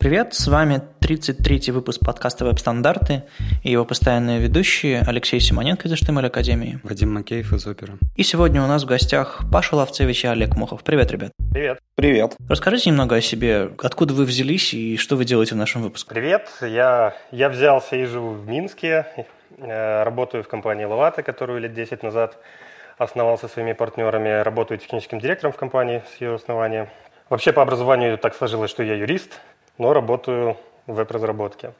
Привет, с вами 33-й выпуск подкаста «Веб-стандарты» и его постоянные ведущие Алексей Симоненко из HTML Академии. Вадим Макеев из Опера. И сегодня у нас в гостях Паша Ловцевич и Олег Мохов. Привет, ребят. Привет. Привет. Расскажите немного о себе, откуда вы взялись и что вы делаете в нашем выпуске. Привет, я, я взялся и живу в Минске, э, работаю в компании Ловата, которую лет 10 назад основал со своими партнерами, работаю техническим директором в компании с ее основания. Вообще по образованию так сложилось, что я юрист, но работаю в веб-разработке.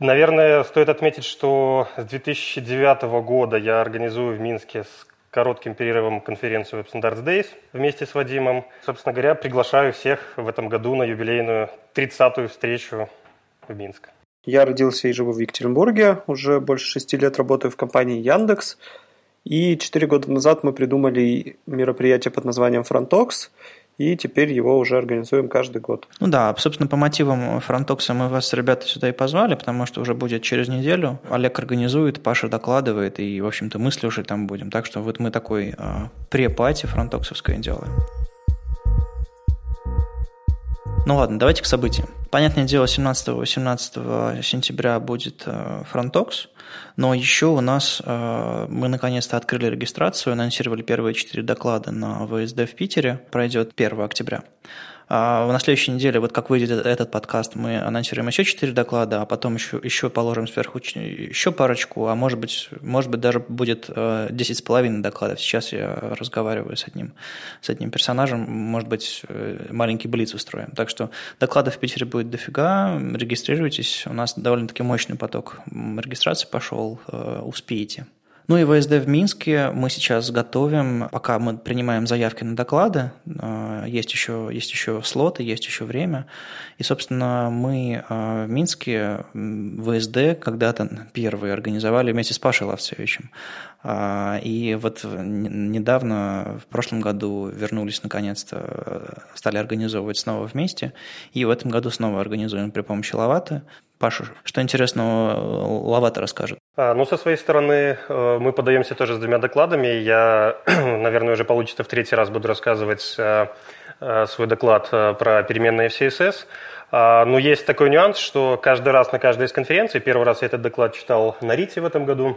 Наверное, стоит отметить, что с 2009 года я организую в Минске с коротким перерывом конференцию Web Standards Days вместе с Вадимом. Собственно говоря, приглашаю всех в этом году на юбилейную 30-ю встречу в Минск. Я родился и живу в Екатеринбурге, уже больше шести лет работаю в компании Яндекс. И четыре года назад мы придумали мероприятие под названием Frontox – и теперь его уже организуем каждый год. Ну да, собственно, по мотивам фронтокса мы вас, ребята, сюда и позвали, потому что уже будет через неделю. Олег организует, Паша докладывает, и, в общем-то, мы слушать там будем. Так что вот мы такой э, пре-пати делаем. Ну ладно, давайте к событиям. Понятное дело, 17-18 сентября будет Frontox, но еще у нас э, мы наконец-то открыли регистрацию, анонсировали первые четыре доклада на ВСД в Питере, пройдет 1 октября. А на следующей неделе, вот как выйдет этот подкаст, мы анонсируем еще четыре доклада, а потом еще, еще положим сверху еще парочку, а может быть, может быть даже будет э, десять с половиной докладов. Сейчас я разговариваю с одним, с одним персонажем, может быть, э, маленький блиц устроим. Так что докладов в Питере будет дофига, регистрируйтесь, у нас довольно-таки мощный поток регистрации пошел, э, успеете. Ну и ВСД в Минске мы сейчас готовим, пока мы принимаем заявки на доклады, э, есть еще, есть еще слоты, есть еще время. И, собственно, мы э, в Минске ВСД когда-то первые организовали вместе с Пашей Ловцевичем. А, и вот недавно, в прошлом году, вернулись наконец-то, стали организовывать снова вместе. И в этом году снова организуем при помощи Лаваты. Паша, что интересного Лавата расскажет? А, ну, со своей стороны, э, мы подаемся тоже с двумя докладами. Я, наверное, уже получится в третий раз буду рассказывать э, э, свой доклад про переменные в CSS. А, но есть такой нюанс, что каждый раз на каждой из конференций, первый раз я этот доклад читал на РИТе в этом году,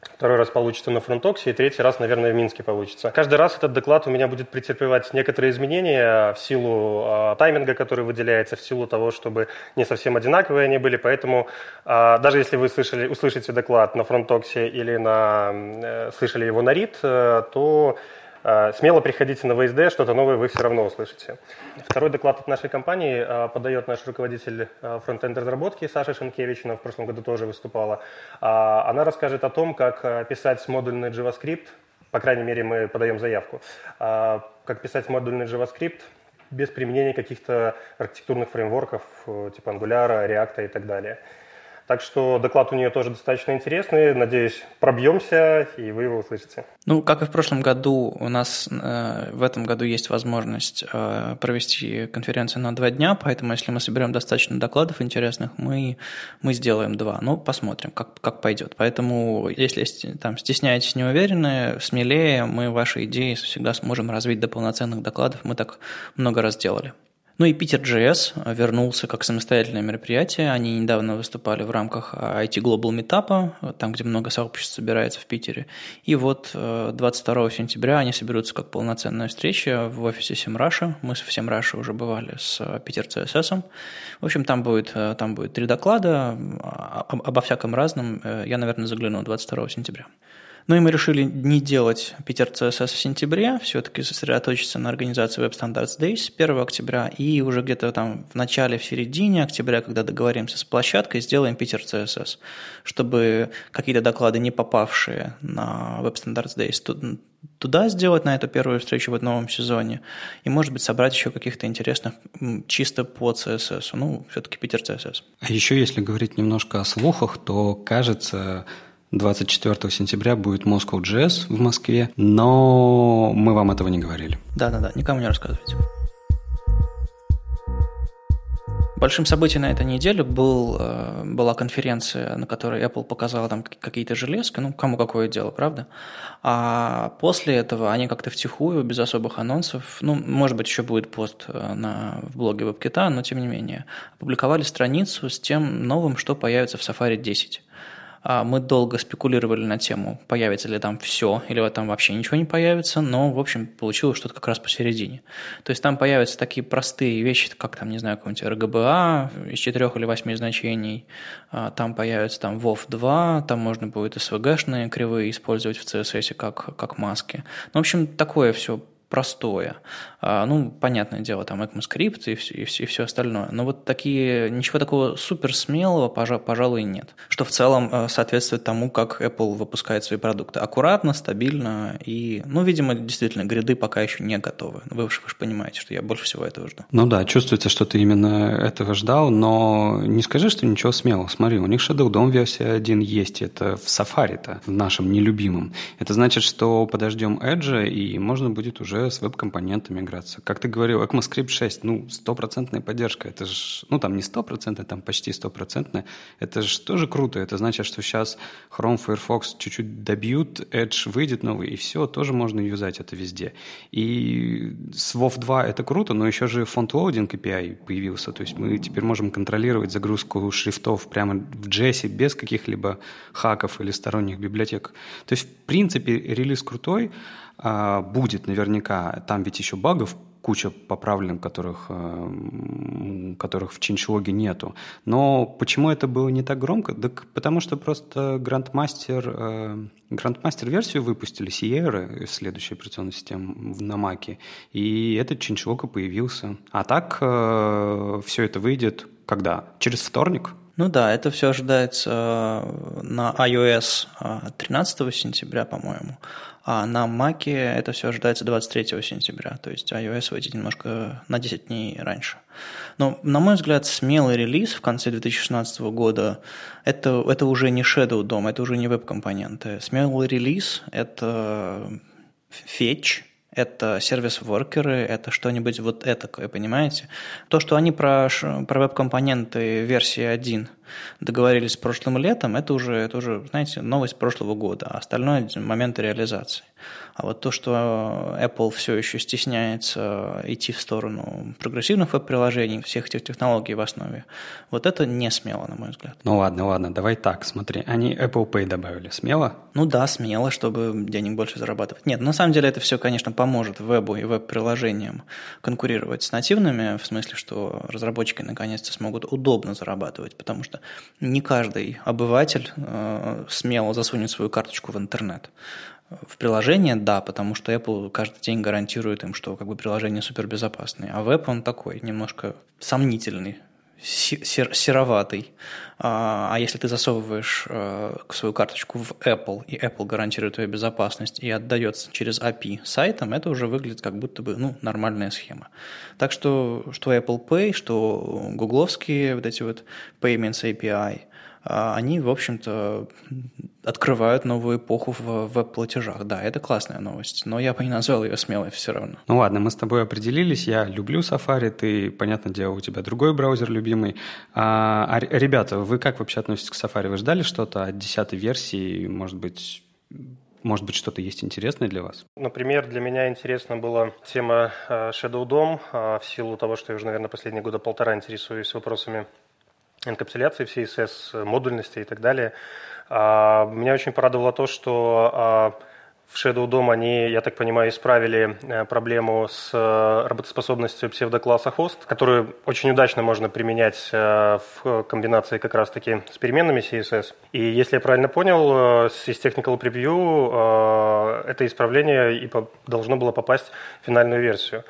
Второй раз получится на FrontTalks'е, и третий раз, наверное, в Минске получится. Каждый раз этот доклад у меня будет претерпевать некоторые изменения в силу э, тайминга, который выделяется, в силу того, чтобы не совсем одинаковые они были. Поэтому э, даже если вы слышали, услышите доклад на FrontTalks'е или на, э, слышали его на РИТ, э, то смело приходите на ВСД, что-то новое вы все равно услышите. Второй доклад от нашей компании а, подает наш руководитель а, фронтенд разработки Саша Шенкевич, она в прошлом году тоже выступала. Она расскажет о том, как писать модульный JavaScript, по крайней мере, мы подаем заявку, как писать модульный JavaScript без применения каких-то архитектурных фреймворков типа Angular, React и так далее. Так что доклад у нее тоже достаточно интересный. Надеюсь, пробьемся, и вы его услышите. Ну, как и в прошлом году, у нас э, в этом году есть возможность э, провести конференцию на два дня, поэтому если мы соберем достаточно докладов интересных, мы, мы сделаем два. Ну, посмотрим, как, как пойдет. Поэтому, если там стесняетесь, не уверены, смелее, мы ваши идеи всегда сможем развить до полноценных докладов. Мы так много раз делали. Ну и Питер JS вернулся как самостоятельное мероприятие. Они недавно выступали в рамках IT Global Meetup, там, где много сообществ собирается в Питере. И вот 22 э, сентября они соберутся как полноценная встреча в офисе Семраша. Мы с Семраша уже бывали с Питер CSS. В общем, там будет, э, там будет три доклада обо всяком разном. Э, я, наверное, загляну 22 сентября. Ну и мы решили не делать Питер CSS в сентябре, все-таки сосредоточиться на организации Web Standards Days 1 октября и уже где-то там в начале, в середине октября, когда договоримся с площадкой, сделаем Питер CSS, чтобы какие-то доклады, не попавшие на Web Standards Days, туда сделать на эту первую встречу в новом сезоне и, может быть, собрать еще каких-то интересных чисто по CSS. Ну, все-таки Питер CSS. А еще, если говорить немножко о слухах, то, кажется, 24 сентября будет Moscow Jazz в Москве, но мы вам этого не говорили. Да-да-да, никому не рассказывайте. Большим событием на этой неделе был, э, была конференция, на которой Apple показала там какие-то железки, ну, кому какое дело, правда? А после этого они как-то втихую, без особых анонсов, ну, может быть, еще будет пост э, на, в блоге WebKit, но тем не менее, опубликовали страницу с тем новым, что появится в Safari 10. А, мы долго спекулировали на тему, появится ли там все, или там вообще ничего не появится, но, в общем, получилось что-то как раз посередине. То есть там появятся такие простые вещи, как там, не знаю, какой-нибудь RGBA из четырех или восьми значений, а, там появится там WoW 2, там можно будет SVG-шные кривые использовать в CSS как, как маски. Ну, в общем, такое все простое. А, ну, понятное дело, там ECMAScript и все, и, все, и все остальное. Но вот такие, ничего такого супер смелого, пожалуй, нет. Что в целом э, соответствует тому, как Apple выпускает свои продукты. Аккуратно, стабильно и, ну, видимо, действительно, гриды пока еще не готовы. Вы, вы же понимаете, что я больше всего этого жду. Ну да, чувствуется, что ты именно этого ждал, но не скажи, что ничего смелого. Смотри, у них Shadow DOM версия 1 есть, это в Safari-то, в нашем нелюбимом. Это значит, что подождем Edge, и можно будет уже с веб-компонентами играться. Как ты говорил, ECMAScript 6, ну, стопроцентная поддержка. Это же, ну, там не стопроцентная, там почти стопроцентная. Это же тоже круто. Это значит, что сейчас Chrome, Firefox чуть-чуть добьют, Edge выйдет новый, и все, тоже можно юзать это везде. И с WoW 2 это круто, но еще же loading API появился. То есть мы теперь можем контролировать загрузку шрифтов прямо в JS без каких-либо хаков или сторонних библиотек. То есть, в принципе, релиз крутой, будет наверняка. Там ведь еще багов куча поправленных, которых, э, которых в чинчлоге нету. Но почему это было не так громко? Да потому что просто Grandmaster, э, Grandmaster версию выпустили, Sierra, следующая операционная система на Маке, и этот чинчлог и появился. А так э, все это выйдет когда? Через вторник? Ну да, это все ожидается на iOS 13 сентября, по-моему. А на Mac это все ожидается 23 сентября, то есть iOS выйдет немножко на 10 дней раньше. Но, на мой взгляд, смелый релиз в конце 2016 года это, это уже не Shadow DOM, это уже не веб-компоненты. Смелый релиз – это Fetch, это сервис-воркеры, это что-нибудь вот это, понимаете? То, что они про, про веб-компоненты версии 1 договорились прошлым летом, это уже, это уже, знаете, новость прошлого года, а остальное – моменты реализации. А вот то, что Apple все еще стесняется идти в сторону прогрессивных веб-приложений, всех этих технологий в основе, вот это не смело, на мой взгляд. Ну ладно, ладно, давай так, смотри. Они Apple Pay добавили. Смело? Ну да, смело, чтобы денег больше зарабатывать. Нет, на самом деле это все, конечно, поможет вебу и веб-приложениям конкурировать с нативными, в смысле, что разработчики наконец-то смогут удобно зарабатывать, потому что не каждый обыватель э, смело засунет свою карточку в интернет. В приложение, да, потому что Apple каждый день гарантирует им, что как бы приложение супербезопасное. А веб он такой, немножко сомнительный, сер сероватый. А, а если ты засовываешь э, свою карточку в Apple, и Apple гарантирует твою безопасность и отдается через API сайтам, это уже выглядит как будто бы ну, нормальная схема. Так что что Apple Pay, что гугловские вот эти вот Payments API – они, в общем-то, открывают новую эпоху в веб-платежах. Да, это классная новость, но я бы не назвал ее смелой все равно. Ну ладно, мы с тобой определились. Я люблю Safari, ты, понятное дело, у тебя другой браузер любимый. А, а ребята, вы как вообще относитесь к Safari? Вы ждали что-то от десятой версии? Может быть, может быть, что-то есть интересное для вас? Например, для меня интересна была тема а, Shadow DOM, в силу того, что я уже, наверное, последние года полтора интересуюсь вопросами энкапсуляции в CSS, модульности и так далее. А, меня очень порадовало то, что а, в Shadow DOM они, я так понимаю, исправили э, проблему с э, работоспособностью псевдокласса host, которую очень удачно можно применять э, в комбинации как раз-таки с переменными CSS. И если я правильно понял, из Technical Preview это исправление и должно было попасть в финальную версию.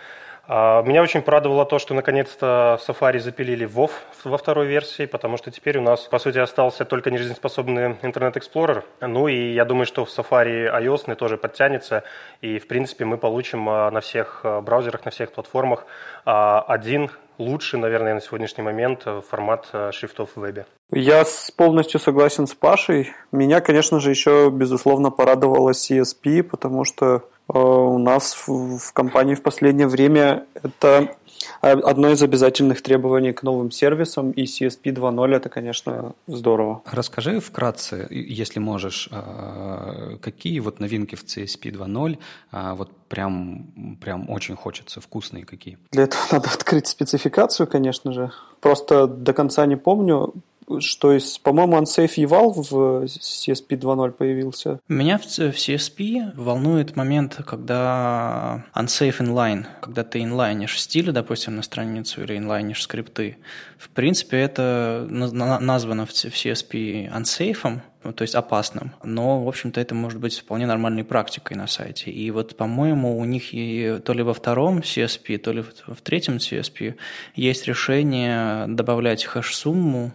А, меня очень порадовало то, что наконец-то Safari запилили WoW во второй версии, потому что теперь у нас, по сути, остался только нежизнеспособный Internet Explorer. Ну и я думаю, что в Safari iOS тоже подтянется, и, в принципе, мы получим а, на всех а, браузерах, на всех платформах один лучший, наверное, на сегодняшний момент формат шрифтов в вебе. Я полностью согласен с Пашей. Меня, конечно же, еще, безусловно, порадовала CSP, потому что Э, у нас в компании в последнее время это А одно из обязательных требований к новым сервисам и CSP 2.0 это, конечно, здорово. Расскажи вкратце, если можешь, а, какие вот новинки в CSP 2.0 а, вот прям, прям очень хочется, вкусные какие? Для этого надо открыть спецификацию, конечно же. Просто до конца не помню что есть, по-моему, Unsafe Eval в CSP 2.0 появился. Меня в, CSP волнует момент, когда Unsafe Inline, когда ты инлайнишь стили, допустим, на страницу или инлайнишь скрипты. В принципе, это названо в CSP Unsafe, то есть опасным. Но, в общем-то, это может быть вполне нормальной практикой на сайте. И вот, по-моему, у них и то ли во втором CSP, то ли в третьем CSP есть решение добавлять хэш-сумму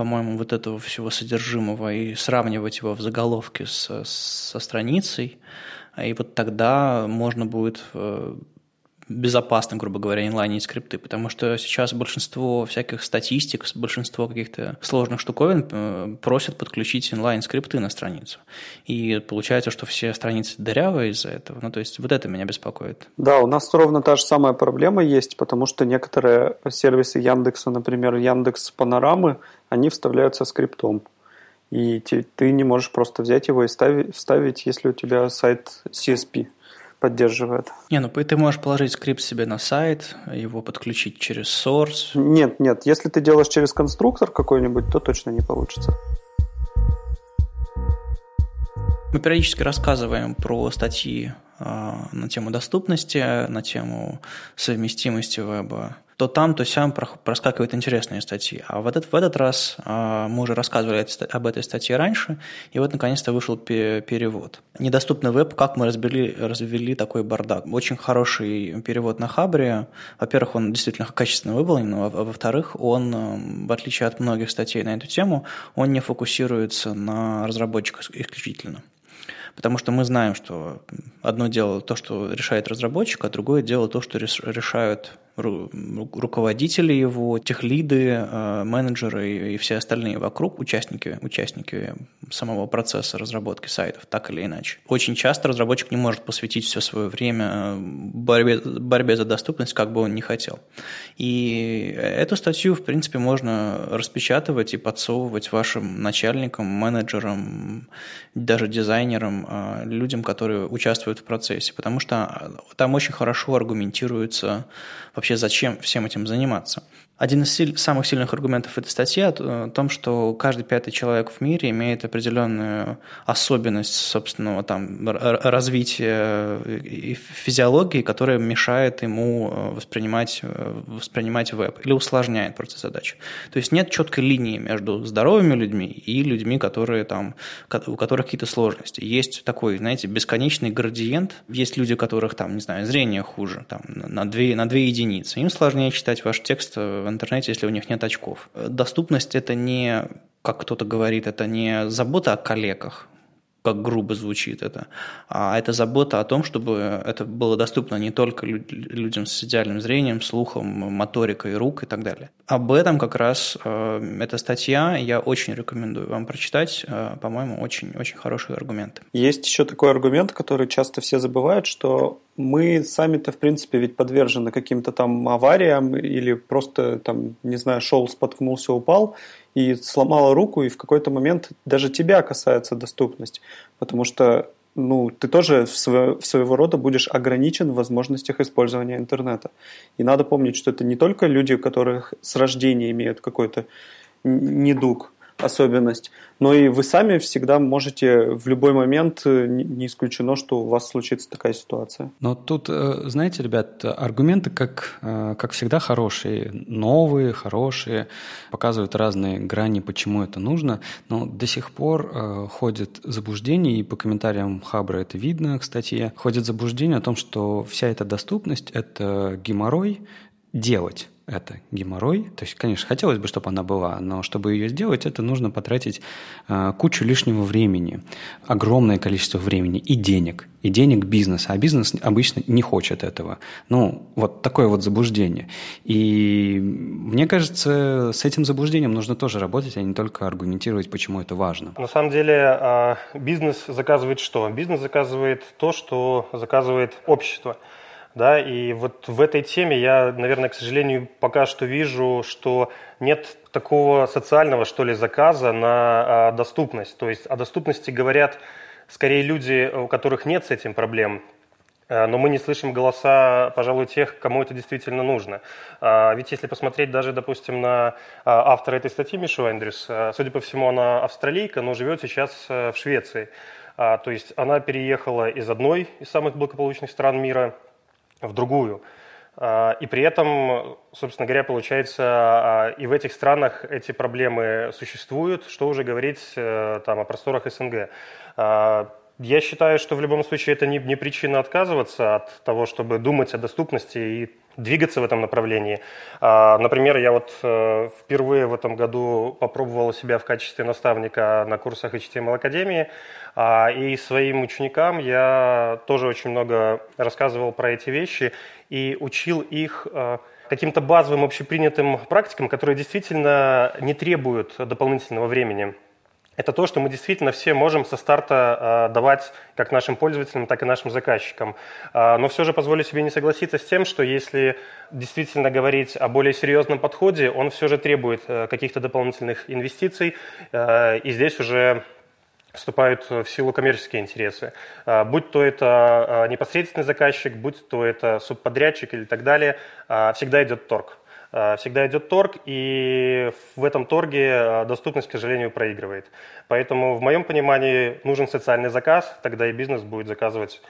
по-моему, вот этого всего содержимого и сравнивать его в заголовке со, со страницей, и вот тогда можно будет э, безопасно, грубо говоря, инлайнить скрипты, потому что сейчас большинство всяких статистик, большинство каких-то сложных штуковин э, просят подключить инлайн-скрипты на страницу. И получается, что все страницы дырявые из-за этого. Ну, то есть вот это меня беспокоит. Да, у нас ровно та же самая проблема есть, потому что некоторые сервисы Яндекса, например, Яндекс Панорамы, они вставляются скриптом. И ты не можешь просто взять его и вставить, если у тебя сайт CSP поддерживает. Не, ну ты можешь положить скрипт себе на сайт, его подключить через source. Нет, нет, если ты делаешь через конструктор какой-нибудь, то точно не получится. Мы периодически рассказываем про статьи на тему доступности, на тему совместимости веба то там, то сям проскакивают интересные статьи. А в этот, в этот раз а, мы уже рассказывали об этой статье раньше, и вот наконец-то вышел перевод. Недоступный веб, как мы разбили, развели такой бардак. Очень хороший перевод на Хабре. Во-первых, он действительно качественно выполнен, а во-вторых, он, в отличие от многих статей на эту тему, он не фокусируется на разработчиках исключительно. Потому что мы знаем, что одно дело то, что решает разработчик, а другое дело то, что решают руководители его, техлиды, э, менеджеры и все остальные вокруг, участники, участники самого процесса разработки сайтов, так или иначе. Очень часто разработчик не может посвятить все свое время борьбе, борьбе за доступность, как бы он ни хотел. И эту статью, в принципе, можно распечатывать и подсовывать вашим начальникам, менеджерам, даже дизайнерам, э, людям, которые участвуют в процессе, потому что там очень хорошо аргументируется вообще зачем всем этим заниматься. Один из силь, самых сильных аргументов этой статьи о том, что каждый пятый человек в мире имеет определенную особенность собственного там, развития и физиологии, которая мешает ему э, воспринимать, э, воспринимать веб или усложняет процесс задачи. То есть нет четкой линии между здоровыми людьми и людьми, которые, там, у которых какие-то сложности. Есть такой, знаете, бесконечный градиент. Есть люди, у которых там, не знаю, зрение хуже, там, на, две, на две единицы. Им сложнее читать ваш текст э, интернете, если у них нет очков. Доступность – это не, как кто-то говорит, это не забота о коллегах, как грубо звучит это, а это забота о том, чтобы это было доступно не только людям с идеальным зрением, слухом, моторикой рук и так далее. Об этом как раз э, эта статья, я очень рекомендую вам прочитать, э, по-моему, очень-очень хорошие аргументы. Есть еще такой аргумент, который часто все забывают, что мы сами-то, в принципе, ведь подвержены каким-то там авариям или просто, там, не знаю, шел, споткнулся, упал и сломала руку, и в какой-то момент даже тебя касается доступность, потому что ну, ты тоже в, свое, в своего рода будешь ограничен в возможностях использования интернета. И надо помнить, что это не только люди, у которых с рождения имеют какой-то недуг, особенность. Но и вы сами всегда можете в любой момент, э, не исключено, что у вас случится такая ситуация. Но тут, э, знаете, ребят, аргументы, как, э, как всегда, хорошие, новые, хорошие, показывают разные грани, почему это нужно, но до сих пор ходит заблуждение, и по комментариям Хабра это видно, кстати, ходит заблуждение о том, что вся эта доступность – это геморрой делать это геморрой. То есть, конечно, хотелось бы, чтобы она была, но чтобы ее сделать, это нужно потратить э, кучу лишнего времени, огромное количество времени и денег, и денег бизнеса. А бизнес обычно не хочет этого. Ну, вот такое вот заблуждение. И мне кажется, с этим заблуждением нужно тоже работать, а не только аргументировать, почему это важно. На самом деле, а, бизнес заказывает что? Бизнес заказывает то, что заказывает общество. Да, и вот в этой теме я, наверное, к сожалению, пока что вижу, что нет такого социального, что ли, заказа на а, доступность. То есть о доступности говорят скорее люди, у которых нет с этим проблем, а, но мы не слышим голоса, пожалуй, тех, кому это действительно нужно. А, ведь если посмотреть даже, допустим, на автора этой статьи Мишу Эндрюс, судя по всему, она австралийка, но живет сейчас в Швеции. То есть она переехала из одной из самых благополучных стран мира в другую. И при этом, собственно говоря, получается, и в этих странах эти проблемы существуют, что уже говорить э, там, о просторах СНГ. Я считаю, что в любом случае это не, не причина отказываться от того, чтобы думать о доступности и двигаться в этом направлении. А, например, я вот э, впервые в этом году попробовал себя в качестве наставника на курсах HTML Академии, а, и своим ученикам я тоже очень много рассказывал про эти вещи и учил их э, каким-то базовым общепринятым практикам, которые действительно не требуют дополнительного времени это то, что мы действительно все можем со старта э, давать как нашим пользователям, так и нашим заказчикам. Э, но все же позволю себе не согласиться с тем, что если действительно говорить о более серьезном подходе, он все же требует э, каких-то дополнительных инвестиций, и здесь уже вступают в силу коммерческие интересы. Будь то это непосредственный заказчик, будь то это субподрядчик или так далее, всегда идет торг. Э, всегда идет торг, и в этом торге э, доступность, к сожалению, проигрывает. Поэтому, в моем понимании, нужен социальный заказ, тогда и бизнес будет заказывать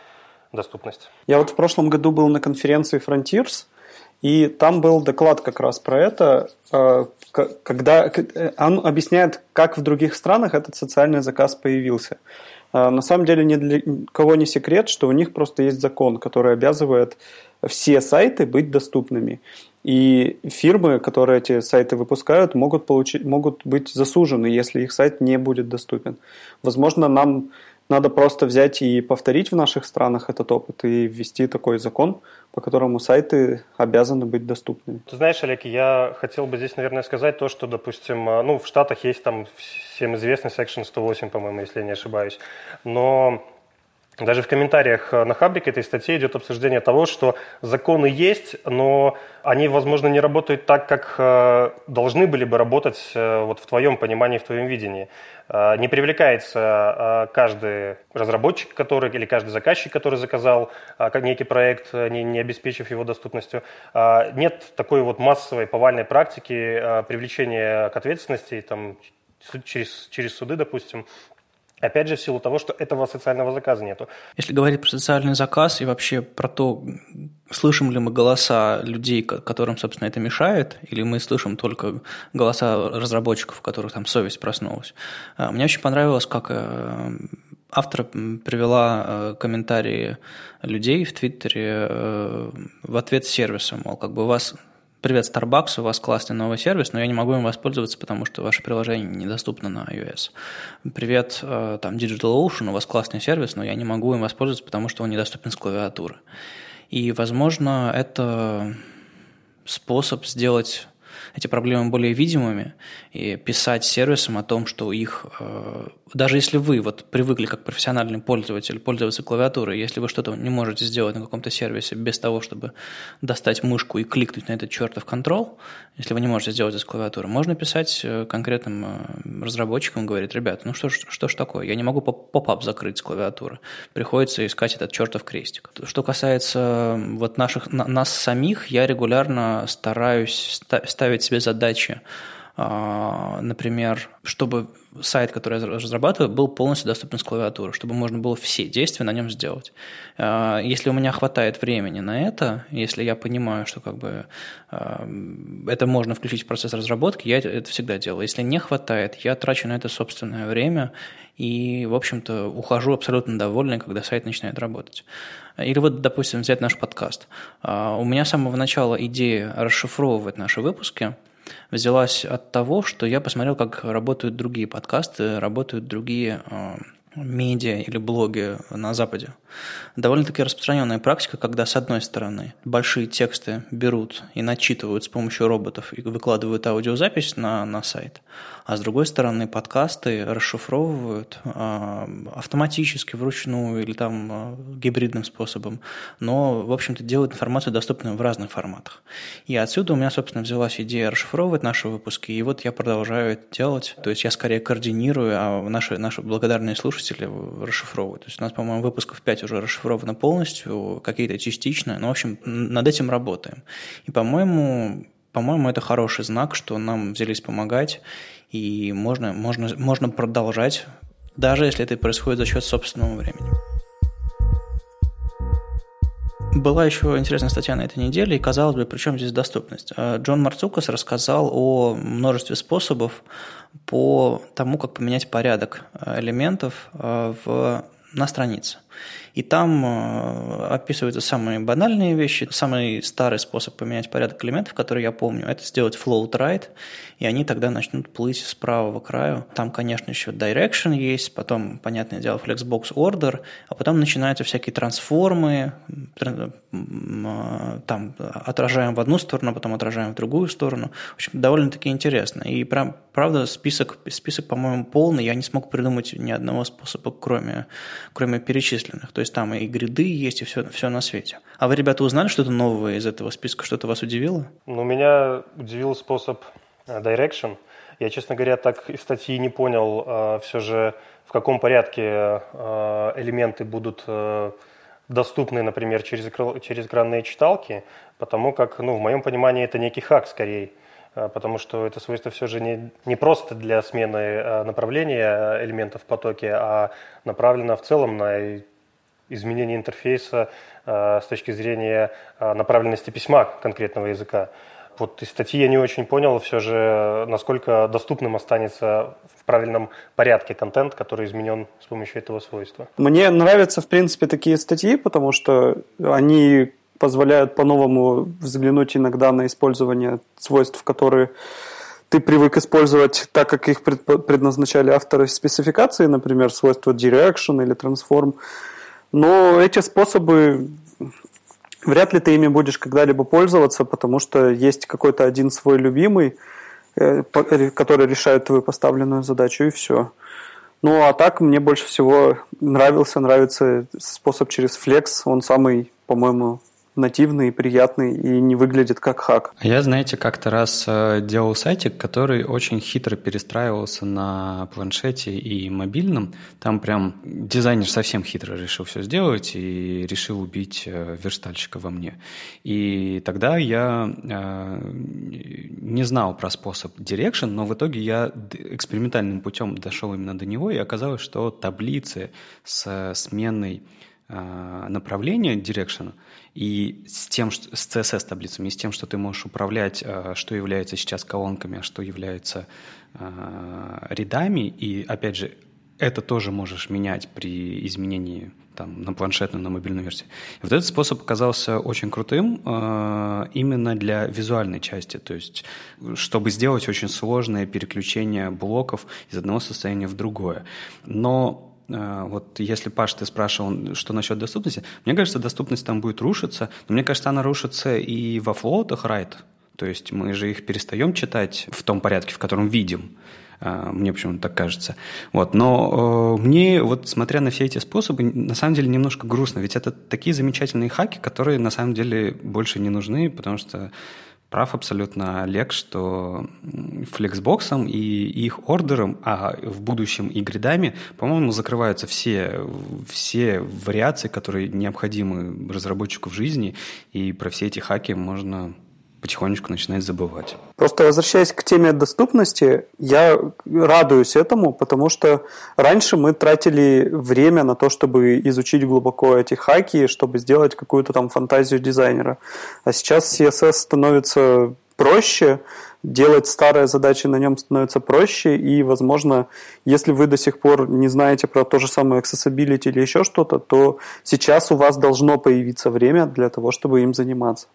доступность. Я вот в прошлом году был на конференции Frontiers, и там был доклад как раз про это, э, когда он объясняет, как в других странах этот социальный заказ появился. На самом деле ни для кого не секрет, что у них просто есть закон, который обязывает все сайты быть доступными. И фирмы, которые эти сайты выпускают, могут, получить, могут быть засужены, если их сайт не будет доступен. Возможно, нам надо просто взять и повторить в наших странах этот опыт и ввести такой закон, по которому сайты обязаны быть доступными. Ты знаешь, Олег, я хотел бы здесь, наверное, сказать то, что, допустим, ну, в Штатах есть там всем известный Section 108, по-моему, если я не ошибаюсь. Но даже в комментариях э, на Хабрик этой статьи идет обсуждение того, что законы есть, но они, возможно, не работают так, как э, должны были бы работать э, вот в твоем понимании, в твоем видении. Не привлекается каждый разработчик, который, или каждый заказчик, который заказал некий проект, не обеспечив его доступностью. Нет такой вот массовой повальной практики привлечения к ответственности там, через, через суды, допустим, Опять же, в силу того, что этого социального заказа нету. Если говорить про социальный заказ и вообще про то, слышим ли мы голоса людей, которым, собственно, это мешает, или мы слышим только голоса разработчиков, у которых там совесть проснулась. А, мне очень понравилось, как э, автор привела э, комментарии людей в Твиттере э, в ответ сервиса, мол, как бы вас Привет, Starbucks, у вас классный новый сервис, но я не могу им воспользоваться, потому что ваше приложение недоступно на iOS. Привет, э, там DigitalOcean, у вас классный сервис, но я не могу им воспользоваться, потому что он недоступен с клавиатуры. И, возможно, это способ сделать эти проблемы более видимыми и писать сервисам о том, что их, э, даже если вы вот привыкли как профессиональный пользователь пользоваться клавиатурой, если вы что-то не можете сделать на каком-то сервисе без того, чтобы достать мышку и кликнуть на этот чертов контрол, если вы не можете сделать это с клавиатуры, можно писать э, конкретным э, разработчикам, говорить, ребят, ну что ж, что ж такое, я не могу поп-ап закрыть с клавиатуры, приходится искать этот чертов крестик. Что касается вот наших, нас самих, я регулярно стараюсь ставить себе задачи например, чтобы сайт, который я разрабатываю, был полностью доступен с клавиатуры, чтобы можно было все действия на нем сделать. А, если у меня хватает времени на это, если я понимаю, что как бы а, это можно включить в процесс разработки, я это всегда делаю. Если не хватает, я трачу на это собственное время и, в общем-то, ухожу абсолютно довольный, когда сайт начинает работать. Или вот, допустим, взять наш подкаст. У меня с самого начала идея расшифровывать наши выпуски – взялась от того, что я посмотрел, как работают другие подкасты, работают другие э, медиа или блоги на Западе. Довольно-таки распространенная практика, когда с одной стороны большие тексты берут и начитывают с помощью роботов и выкладывают аудиозапись на, на сайт, а с другой стороны подкасты расшифровывают э, автоматически, вручную или там э, гибридным способом, но, в общем-то, делают информацию доступной в разных форматах. И отсюда у меня, собственно, взялась идея расшифровывать наши выпуски, и вот я продолжаю это делать. То есть я скорее координирую, а наши, наши благодарные слушатели расшифровывают. То есть у нас, по-моему, выпусков 5 уже расшифровано полностью, какие-то частично, но, в общем, над этим работаем. И, по-моему, по-моему, это хороший знак, что нам взялись помогать, и можно, можно, можно продолжать, даже если это происходит за счет собственного времени. Была еще интересная статья на этой неделе, и казалось бы, при чем здесь доступность? Э, Джон Марцукас рассказал о множестве способов по тому, как поменять порядок э, элементов э, в, на странице. И там э, описываются самые банальные вещи. Самый старый способ поменять порядок элементов, который я помню, это сделать float right, и они тогда начнут плыть с правого краю. Там, конечно, еще direction есть, потом, понятное дело, flexbox order, а потом начинаются всякие трансформы, э, там отражаем в одну сторону, а потом отражаем в другую сторону. В общем, довольно-таки интересно. И правда, список, список, по-моему, полный. Я не смог придумать ни одного способа, кроме, кроме перечисленных. То есть там и гриды есть, и все, все на свете. А вы, ребята, узнали что-то новое из этого списка? Что-то вас удивило? Ну, меня удивил способ э, Direction. Я, честно говоря, так из статьи не понял э, все же, в каком порядке э, элементы будут доступны, например, через, через экранные читалки, потому как, ну, в моем понимании, это некий хак скорее потому что это свойство все же не, не просто для смены направления элементов в потоке, а направлено в целом на изменение интерфейса э, с точки зрения э, направленности письма конкретного языка. Вот из статьи я не очень понял все же, насколько доступным останется в правильном порядке контент, который изменен с помощью этого свойства. Мне нравятся, в принципе, такие статьи, потому что они позволяют по-новому взглянуть иногда на использование свойств, которые ты привык использовать так, как их предназначали авторы спецификации, например, свойства direction или transform. Но эти способы вряд ли ты ими будешь когда-либо пользоваться, потому что есть какой-то один свой любимый, э, который решает твою поставленную задачу, и все. Ну, а так мне больше всего нравился, нравится способ через Flex. Он самый, по-моему, нативный, приятный и не выглядит как хак. А я, знаете, как-то раз э, делал сайтик, который очень хитро перестраивался на планшете и мобильном. Там прям дизайнер совсем хитро решил все сделать и решил убить э, верстальщика во мне. И тогда я э, не знал про способ Direction, но в итоге я экспериментальным путем дошел именно до него, и оказалось, что таблицы с сменной направления Direction – и с тем, что, с CSS-таблицами, и с тем, что ты можешь управлять, э, что является сейчас колонками, а что является э, рядами, и, опять же, это тоже можешь менять при изменении там, на планшетную, на мобильную версию. И вот этот способ оказался очень крутым э, именно для визуальной части, то есть чтобы сделать очень сложное переключение блоков из одного состояния в другое. Но вот если, Паш, ты спрашивал, что насчет доступности, мне кажется, доступность там будет рушиться, но мне кажется, она рушится и во флоутах райт. То есть мы же их перестаем читать в том порядке, в котором видим. А, мне почему-то так кажется. Вот. Но э, мне, вот смотря на все эти способы, на самом деле немножко грустно. Ведь это такие замечательные хаки, которые на самом деле больше не нужны, потому что Прав абсолютно Олег, что флексбоксом и их ордером, а в будущем и гридами, по-моему, закрываются все, все вариации, которые необходимы разработчику в жизни, и про все эти хаки можно потихонечку начинает забывать. Просто возвращаясь к теме доступности, я радуюсь этому, потому что раньше мы тратили время на то, чтобы изучить глубоко эти хаки, чтобы сделать какую-то там фантазию дизайнера. А сейчас CSS становится проще, делать старые задачи на нем становится проще, и, возможно, если вы до сих пор не знаете про то же самое accessibility или еще что-то, то сейчас у вас должно появиться время для того, чтобы им заниматься.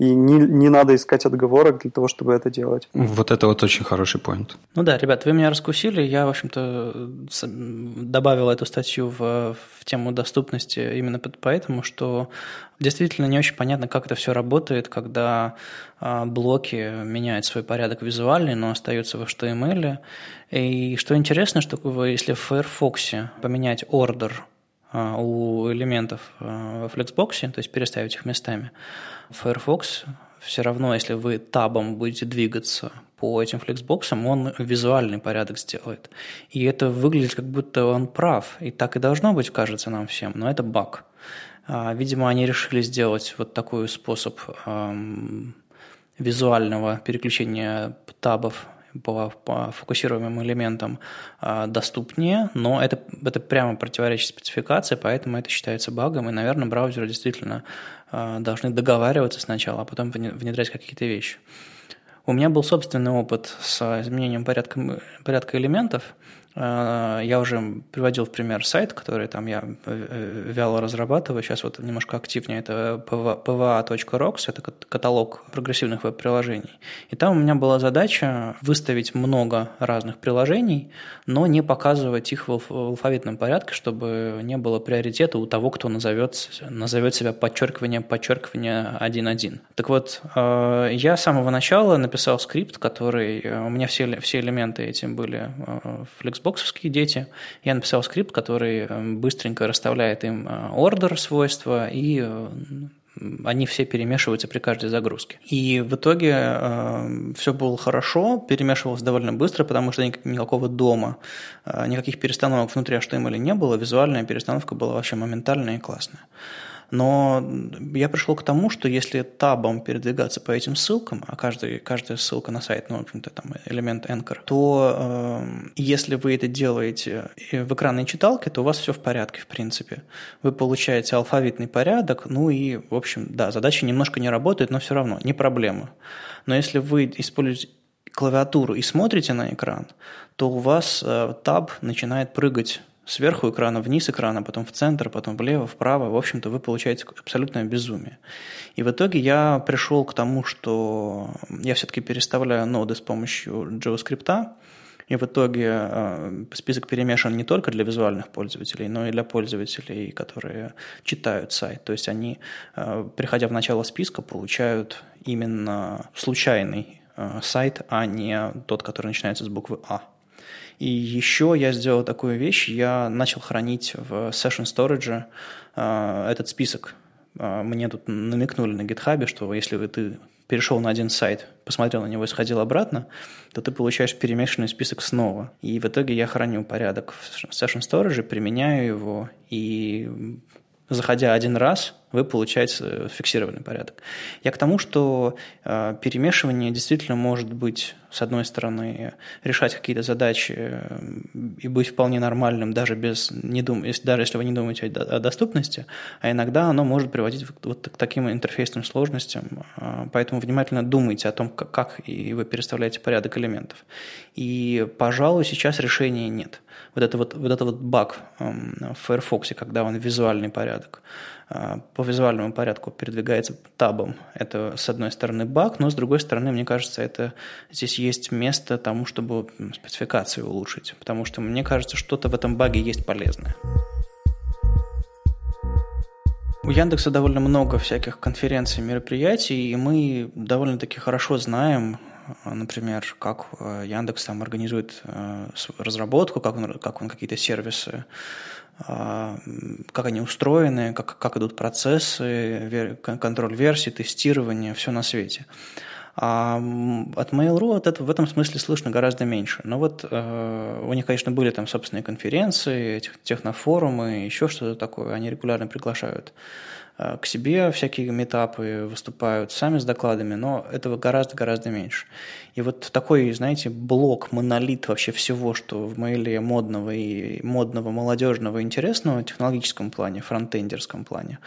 И не, не надо искать отговорок для того, чтобы это делать. Вот это вот очень хороший point. Ну да, ребят, вы меня раскусили, я, в общем-то, добавил эту статью в, в тему доступности именно поэтому, что действительно не очень понятно, как это все работает, когда а, блоки меняют свой порядок визуальный, но остаются в HTML. И что интересно, что вы, если в Firefox поменять order а, у элементов а, в Flexbox, то есть переставить их местами, Firefox все равно, если вы табом будете двигаться по этим флексбоксам, он визуальный порядок сделает. И это выглядит, как будто он прав. И так и должно быть, кажется нам всем, но это баг. А, видимо, они решили сделать вот такой способ эм, визуального переключения табов по, по фокусируемым элементам э, доступнее, но это, это прямо противоречит спецификации, поэтому это считается багом, и, наверное, браузеры действительно э, должны договариваться сначала, а потом внедрять какие-то вещи. У меня был собственный опыт с изменением порядка, порядка элементов – я уже приводил в пример сайт, который там я э, э, вяло разрабатываю. Сейчас вот немножко активнее. Это pva.rocks, это каталог прогрессивных веб-приложений. И там у меня была задача выставить много разных приложений, но не показывать их в алфавитном порядке, чтобы не было приоритета у того, кто назовет, назовет себя подчеркивание, подчеркивание 1.1. Так вот, я с самого начала написал скрипт, который... У меня все, все элементы этим были в Xbox дети. Я написал скрипт, который э, быстренько расставляет им ордер свойства и э, они все перемешиваются при каждой загрузке. И в итоге э, все было хорошо, перемешивалось довольно быстро, потому что никакого дома, э, никаких перестановок внутри HTML не было, визуальная перестановка была вообще моментальная и классная. Но я пришел к тому, что если табом передвигаться по этим ссылкам, а каждый, каждая ссылка на сайт, ну, в общем-то, там элемент anchor, то э, если вы это делаете в экранной читалке, то у вас все в порядке, в принципе. Вы получаете алфавитный порядок, ну и, в общем, да, задача немножко не работает, но все равно, не проблема. Но если вы используете клавиатуру и смотрите на экран, то у вас э, таб начинает прыгать сверху экрана, вниз экрана, потом в центр, потом влево, вправо. В общем-то, вы получаете абсолютное безумие. И в итоге я пришел к тому, что я все-таки переставляю ноды с помощью JavaScript, и в итоге э, список перемешан не только для визуальных пользователей, но и для пользователей, которые читают сайт. То есть они, э, приходя в начало списка, получают именно случайный э, сайт, а не тот, который начинается с буквы А. И еще я сделал такую вещь, я начал хранить в Session Storage э, этот список. Э, мне тут намекнули на GitHub, что если ты перешел на один сайт, посмотрел на него и сходил обратно, то ты получаешь перемешанный список снова. И в итоге я храню порядок в Session Storage, применяю его, и заходя один раз, вы получаете фиксированный порядок. Я к тому, что э, перемешивание действительно может быть, с одной стороны, решать какие-то задачи э, и быть вполне нормальным, даже, без, не дум, даже если вы не думаете о доступности, а иногда оно может приводить вот к таким интерфейсным сложностям. Э, поэтому внимательно думайте о том, как, и вы переставляете порядок элементов. И, пожалуй, сейчас решения нет. Вот это вот, вот это вот баг в Firefox, когда он визуальный порядок, по визуальному порядку передвигается табом. Это, с одной стороны, баг, но, с другой стороны, мне кажется, это здесь есть место тому, чтобы спецификацию улучшить, потому что, мне кажется, что-то в этом баге есть полезное. У Яндекса довольно много всяких конференций, мероприятий, и мы довольно-таки хорошо знаем, например, как э, Яндекс там организует э, разработку, как он, как он какие-то сервисы а, как они устроены, как, как идут процессы, контроль версий, тестирование, все на свете. А от Mail.ru от этого, в этом смысле слышно гораздо меньше. Но вот э, у них, конечно, были там собственные конференции, технофорумы, еще что-то такое. Они регулярно приглашают к себе всякие метапы выступают сами с докладами, но этого гораздо-гораздо меньше. И вот такой, знаете, блок, монолит вообще всего, что в мейле модного и модного, молодежного, интересного в технологическом плане, фронтендерском плане,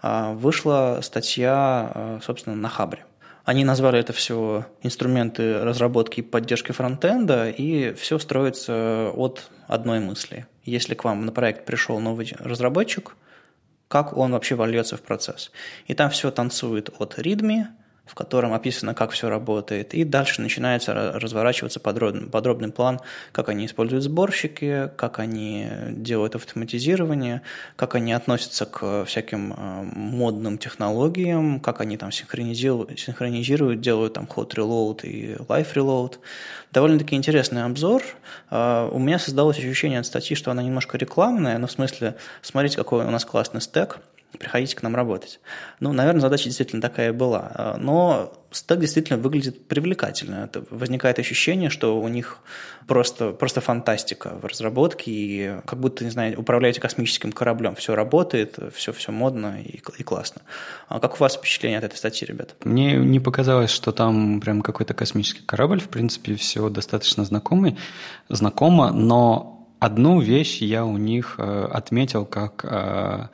а, вышла статья, э, собственно, на Хабре. Они назвали это все инструменты разработки и поддержки фронтенда, и все строится от одной мысли. Если к вам на проект пришел новый разработчик – как он вообще вольется в процесс. И там все танцует от ритми в котором описано, как все работает. И дальше начинается разворачиваться подробный, подробный план, как они используют сборщики, как они делают автоматизирование, как они относятся к всяким э, модным технологиям, как они там синхронизируют, синхронизируют делают там hot reload и live reload. Довольно-таки интересный обзор. Э, у меня создалось ощущение от статьи, что она немножко рекламная, но в смысле, смотрите, какой у нас классный стек – приходите к нам работать. Ну, наверное, задача действительно такая была. А, но стек действительно выглядит привлекательно. Это возникает ощущение, что у них просто, просто фантастика в разработке, и как будто, не знаю, управляете космическим кораблем. Все работает, все, все модно и, и классно. А как у вас впечатление от этой статьи, ребята? Мне не показалось, что там прям какой-то космический корабль. В принципе, все достаточно знакомый, знакомо, но одну вещь я у них э, отметил как э,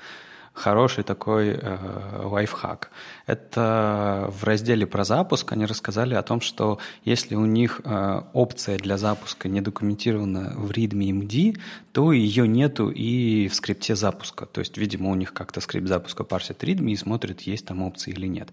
хороший такой э, лайфхак. Это в разделе про запуск они рассказали о том, что если у них э, опция для запуска не документирована в readme MD, то ее нету и в скрипте запуска. То есть, видимо, у них как-то скрипт запуска парсит readme и смотрит, есть там опции или нет.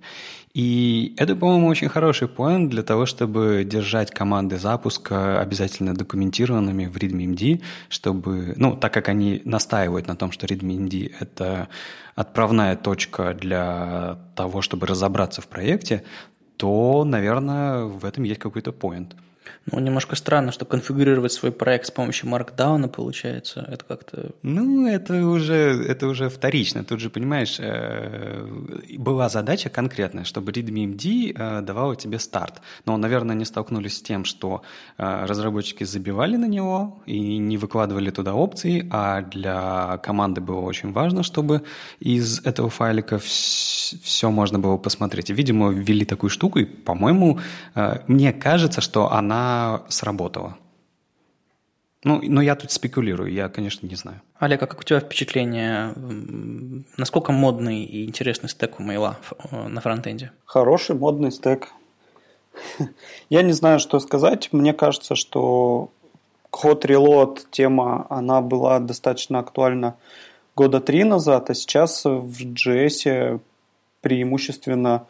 И это, по-моему, очень хороший поинт для того, чтобы держать команды запуска обязательно документированными в readme MD, чтобы, ну, так как они настаивают на том, что readme MD — это отправная точка для того, чтобы разобраться в проекте, то, наверное, в этом есть какой-то поинт. Ну, немножко странно, что конфигурировать свой проект с помощью маркдауна получается. Это как-то... Ну, это уже, это уже вторично. Тут же, понимаешь, э, была задача конкретная, чтобы ReadMeMD э, давала тебе старт. Но, наверное, они столкнулись с тем, что э, разработчики забивали на него и не выкладывали туда опции, а для команды было очень важно, чтобы из этого файлика все можно было посмотреть. Видимо, ввели такую штуку, и, по-моему, мне кажется, что она сработала. Ну, но я тут спекулирую, я, конечно, не знаю. Олег, а как у тебя впечатление, насколько модный и интересный стек у мейла э, на фронтенде? Хороший модный стек. Я не знаю, что сказать. Мне кажется, что Hot Reload тема, она была достаточно актуальна года три назад, а сейчас в JS преимущественно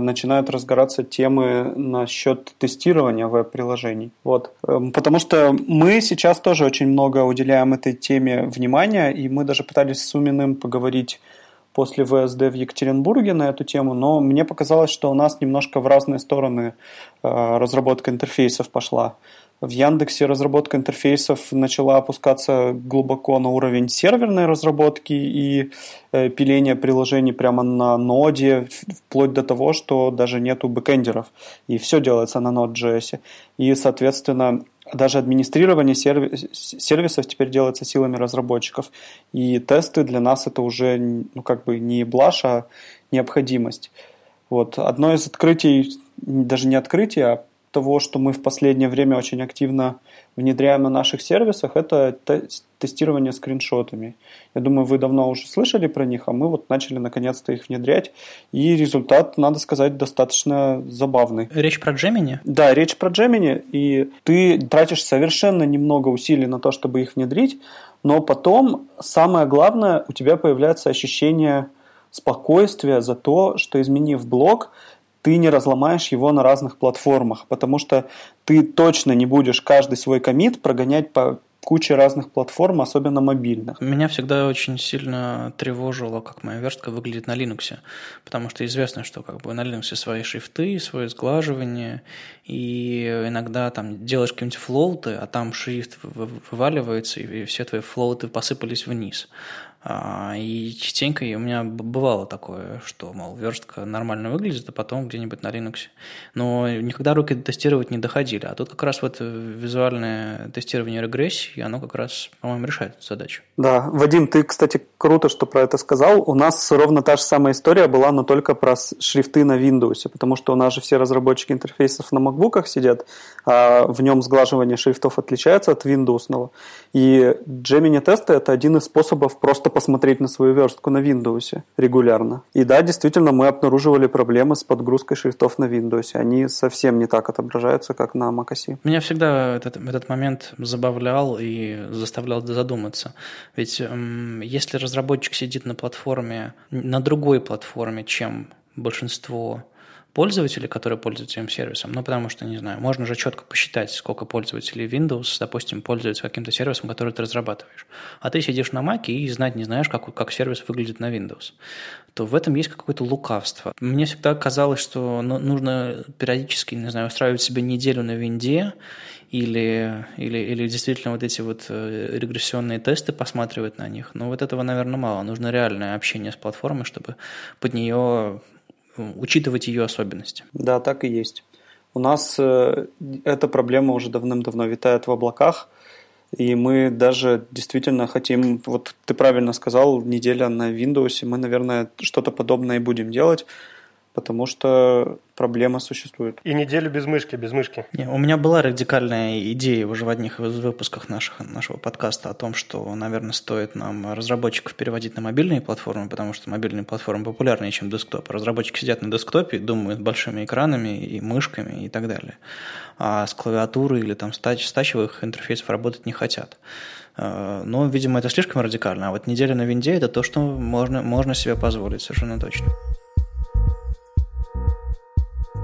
начинают разгораться темы насчет тестирования веб-приложений. Вот. Эм, потому что мы сейчас тоже очень много уделяем этой теме внимания, и мы даже пытались с Суминым поговорить после ВСД в Екатеринбурге на эту тему, но мне показалось, что у нас немножко в разные стороны э, разработка интерфейсов пошла в Яндексе разработка интерфейсов начала опускаться глубоко на уровень серверной разработки и э, пиления приложений прямо на ноде, вплоть до того, что даже нету бэкэндеров, и все делается на Node.js. И, соответственно, даже администрирование сервисов теперь делается силами разработчиков. И тесты для нас это уже ну, как бы не блажь, а необходимость. Вот. Одно из открытий, даже не открытие, а того, что мы в последнее время очень активно внедряем на наших сервисах, это тестирование скриншотами. Я думаю, вы давно уже слышали про них, а мы вот начали наконец-то их внедрять. И результат, надо сказать, достаточно забавный. Речь про Gemini? Да, речь про Gemini. И ты тратишь совершенно немного усилий на то, чтобы их внедрить, но потом, самое главное, у тебя появляется ощущение спокойствия за то, что изменив блок, ты не разломаешь его на разных платформах, потому что ты точно не будешь каждый свой комит прогонять по куче разных платформ, особенно мобильных. Меня всегда очень сильно тревожило, как моя верстка выглядит на Linux, потому что известно, что как бы на Linux свои шрифты, свое сглаживание, и иногда там делаешь какие-нибудь флоуты, а там шрифт вываливается, и все твои флоуты посыпались вниз. А, и частенько у меня бывало такое, что, мол, верстка нормально выглядит, а потом где-нибудь на Linux. Но никогда руки тестировать не доходили. А тут как раз вот визуальное тестирование регрессии, оно как раз, по-моему, решает эту задачу. Да, Вадим, ты, кстати, круто, что про это сказал. У нас ровно та же самая история была, но только про шрифты на Windows, потому что у нас же все разработчики интерфейсов на MacBook сидят, а в нем сглаживание шрифтов отличается от Windows. И Gemini тесты – это один из способов просто посмотреть на свою верстку на Windows регулярно. И да, действительно, мы обнаруживали проблемы с подгрузкой шрифтов на Windows. Они совсем не так отображаются, как на macOS. Меня всегда этот, этот момент забавлял и заставлял задуматься. Ведь если разработчик сидит на платформе, на другой платформе, чем большинство пользователей, которые пользуются этим сервисом, ну, потому что, не знаю, можно же четко посчитать, сколько пользователей Windows, допустим, пользуются каким-то сервисом, который ты разрабатываешь. А ты сидишь на Mac и знать не знаешь, как, как сервис выглядит на Windows. То в этом есть какое-то лукавство. Мне всегда казалось, что ну, нужно периодически, не знаю, устраивать себе неделю на винде или, или, или действительно вот эти вот э, регрессионные тесты посматривать на них. Но вот этого, наверное, мало. Нужно реальное общение с платформой, чтобы под нее учитывать ее особенности. Да, так и есть. У нас э, эта проблема уже давным-давно витает в облаках, и мы даже действительно хотим, вот ты правильно сказал, неделя на Windows, мы, наверное, что-то подобное и будем делать потому что проблема существует. И неделю без мышки, без мышки. Не, у меня была радикальная идея уже в одних из выпусках наших, нашего подкаста о том, что, наверное, стоит нам разработчиков переводить на мобильные платформы, потому что мобильные платформы популярнее, чем десктоп. Разработчики сидят на десктопе, думают большими экранами и мышками и так далее. А с клавиатуры или там с тачевых интерфейсов работать не хотят. Э, но, видимо, это слишком радикально. А вот неделя на винде – это то, что можно, можно себе позволить совершенно точно.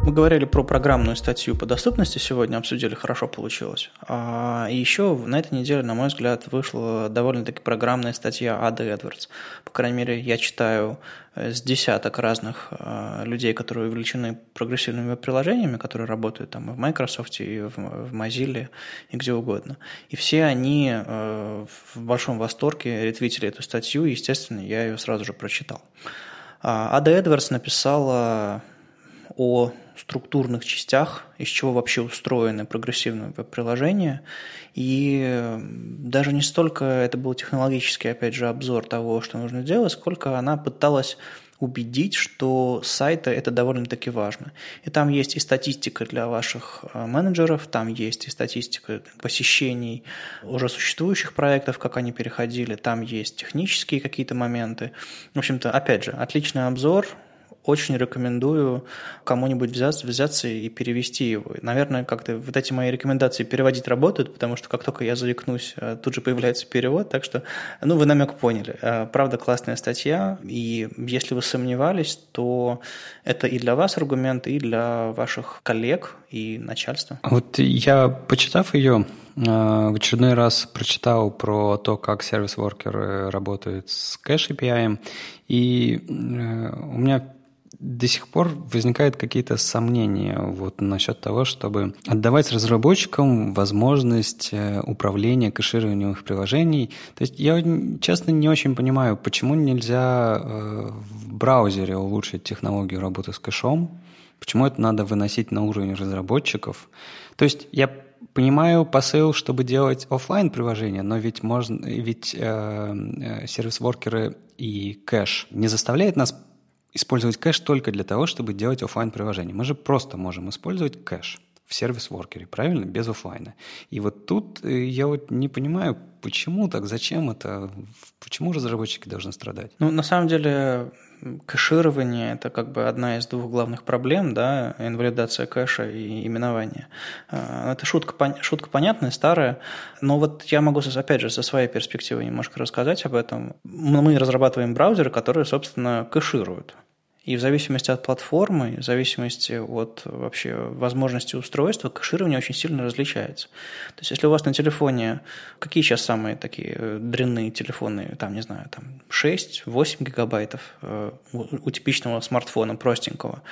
Мы говорили про программную статью по доступности сегодня, обсудили, хорошо получилось. А еще на этой неделе, на мой взгляд, вышла довольно-таки программная статья Ады Эдвардс. По крайней мере, я читаю э, с десяток разных э, людей, которые увлечены прогрессивными приложениями, которые работают там и в Microsoft, и в, в Mozilla, и где угодно. И все они э, в большом восторге ретвитили эту статью, и, естественно, я ее сразу же прочитал. А Ада Эдвардс написала о структурных частях, из чего вообще устроены прогрессивные веб-приложения. И даже не столько это был технологический, опять же, обзор того, что нужно делать, сколько она пыталась убедить, что сайты это довольно-таки важно. И там есть и статистика для ваших э, менеджеров, там есть и статистика посещений уже существующих проектов, как они переходили, там есть технические какие-то моменты. В общем-то, опять же, отличный обзор, очень рекомендую кому-нибудь взяться, взяться и перевести его. Наверное, как-то вот эти мои рекомендации переводить работают, потому что как только я заикнусь, э, тут же появляется перевод, так что, ну, вы намек поняли. Э, правда, классная статья, и если вы сомневались, то это и для вас аргумент, и для ваших коллег и начальства. Вот я, почитав ее, э, в очередной раз прочитал про то, как сервис-воркеры работают с кэш API, и у меня до сих пор возникают какие-то сомнения вот насчет того, чтобы отдавать разработчикам возможность э, управления кэшированием их приложений. То есть я, честно, не очень понимаю, почему нельзя э, в браузере улучшить технологию работы с кэшом, почему это надо выносить на уровень разработчиков. То есть я понимаю посыл, чтобы делать офлайн приложение, но ведь можно, ведь э, э, сервис-воркеры и кэш не заставляет нас использовать кэш только для того, чтобы делать офлайн приложение. Мы же просто можем использовать кэш в сервис-воркере, правильно? Без офлайна. И вот тут э, я вот не понимаю, почему так, зачем это, почему разработчики должны страдать? Ну, на самом деле, кэширование – это как бы одна из двух главных проблем, да, инвалидация кэша и именование. А, это шутка, шутка понятная, старая, но вот я могу, опять же, со своей перспективы немножко рассказать об этом. Мы разрабатываем браузеры, которые, собственно, кэшируют. И в зависимости от платформы, в зависимости от вообще возможности устройства, кэширование очень сильно различается. То есть, если у вас на телефоне, какие сейчас самые такие э, дрянные телефоны, там, не знаю, там 6-8 гигабайтов э, у типичного смартфона простенького,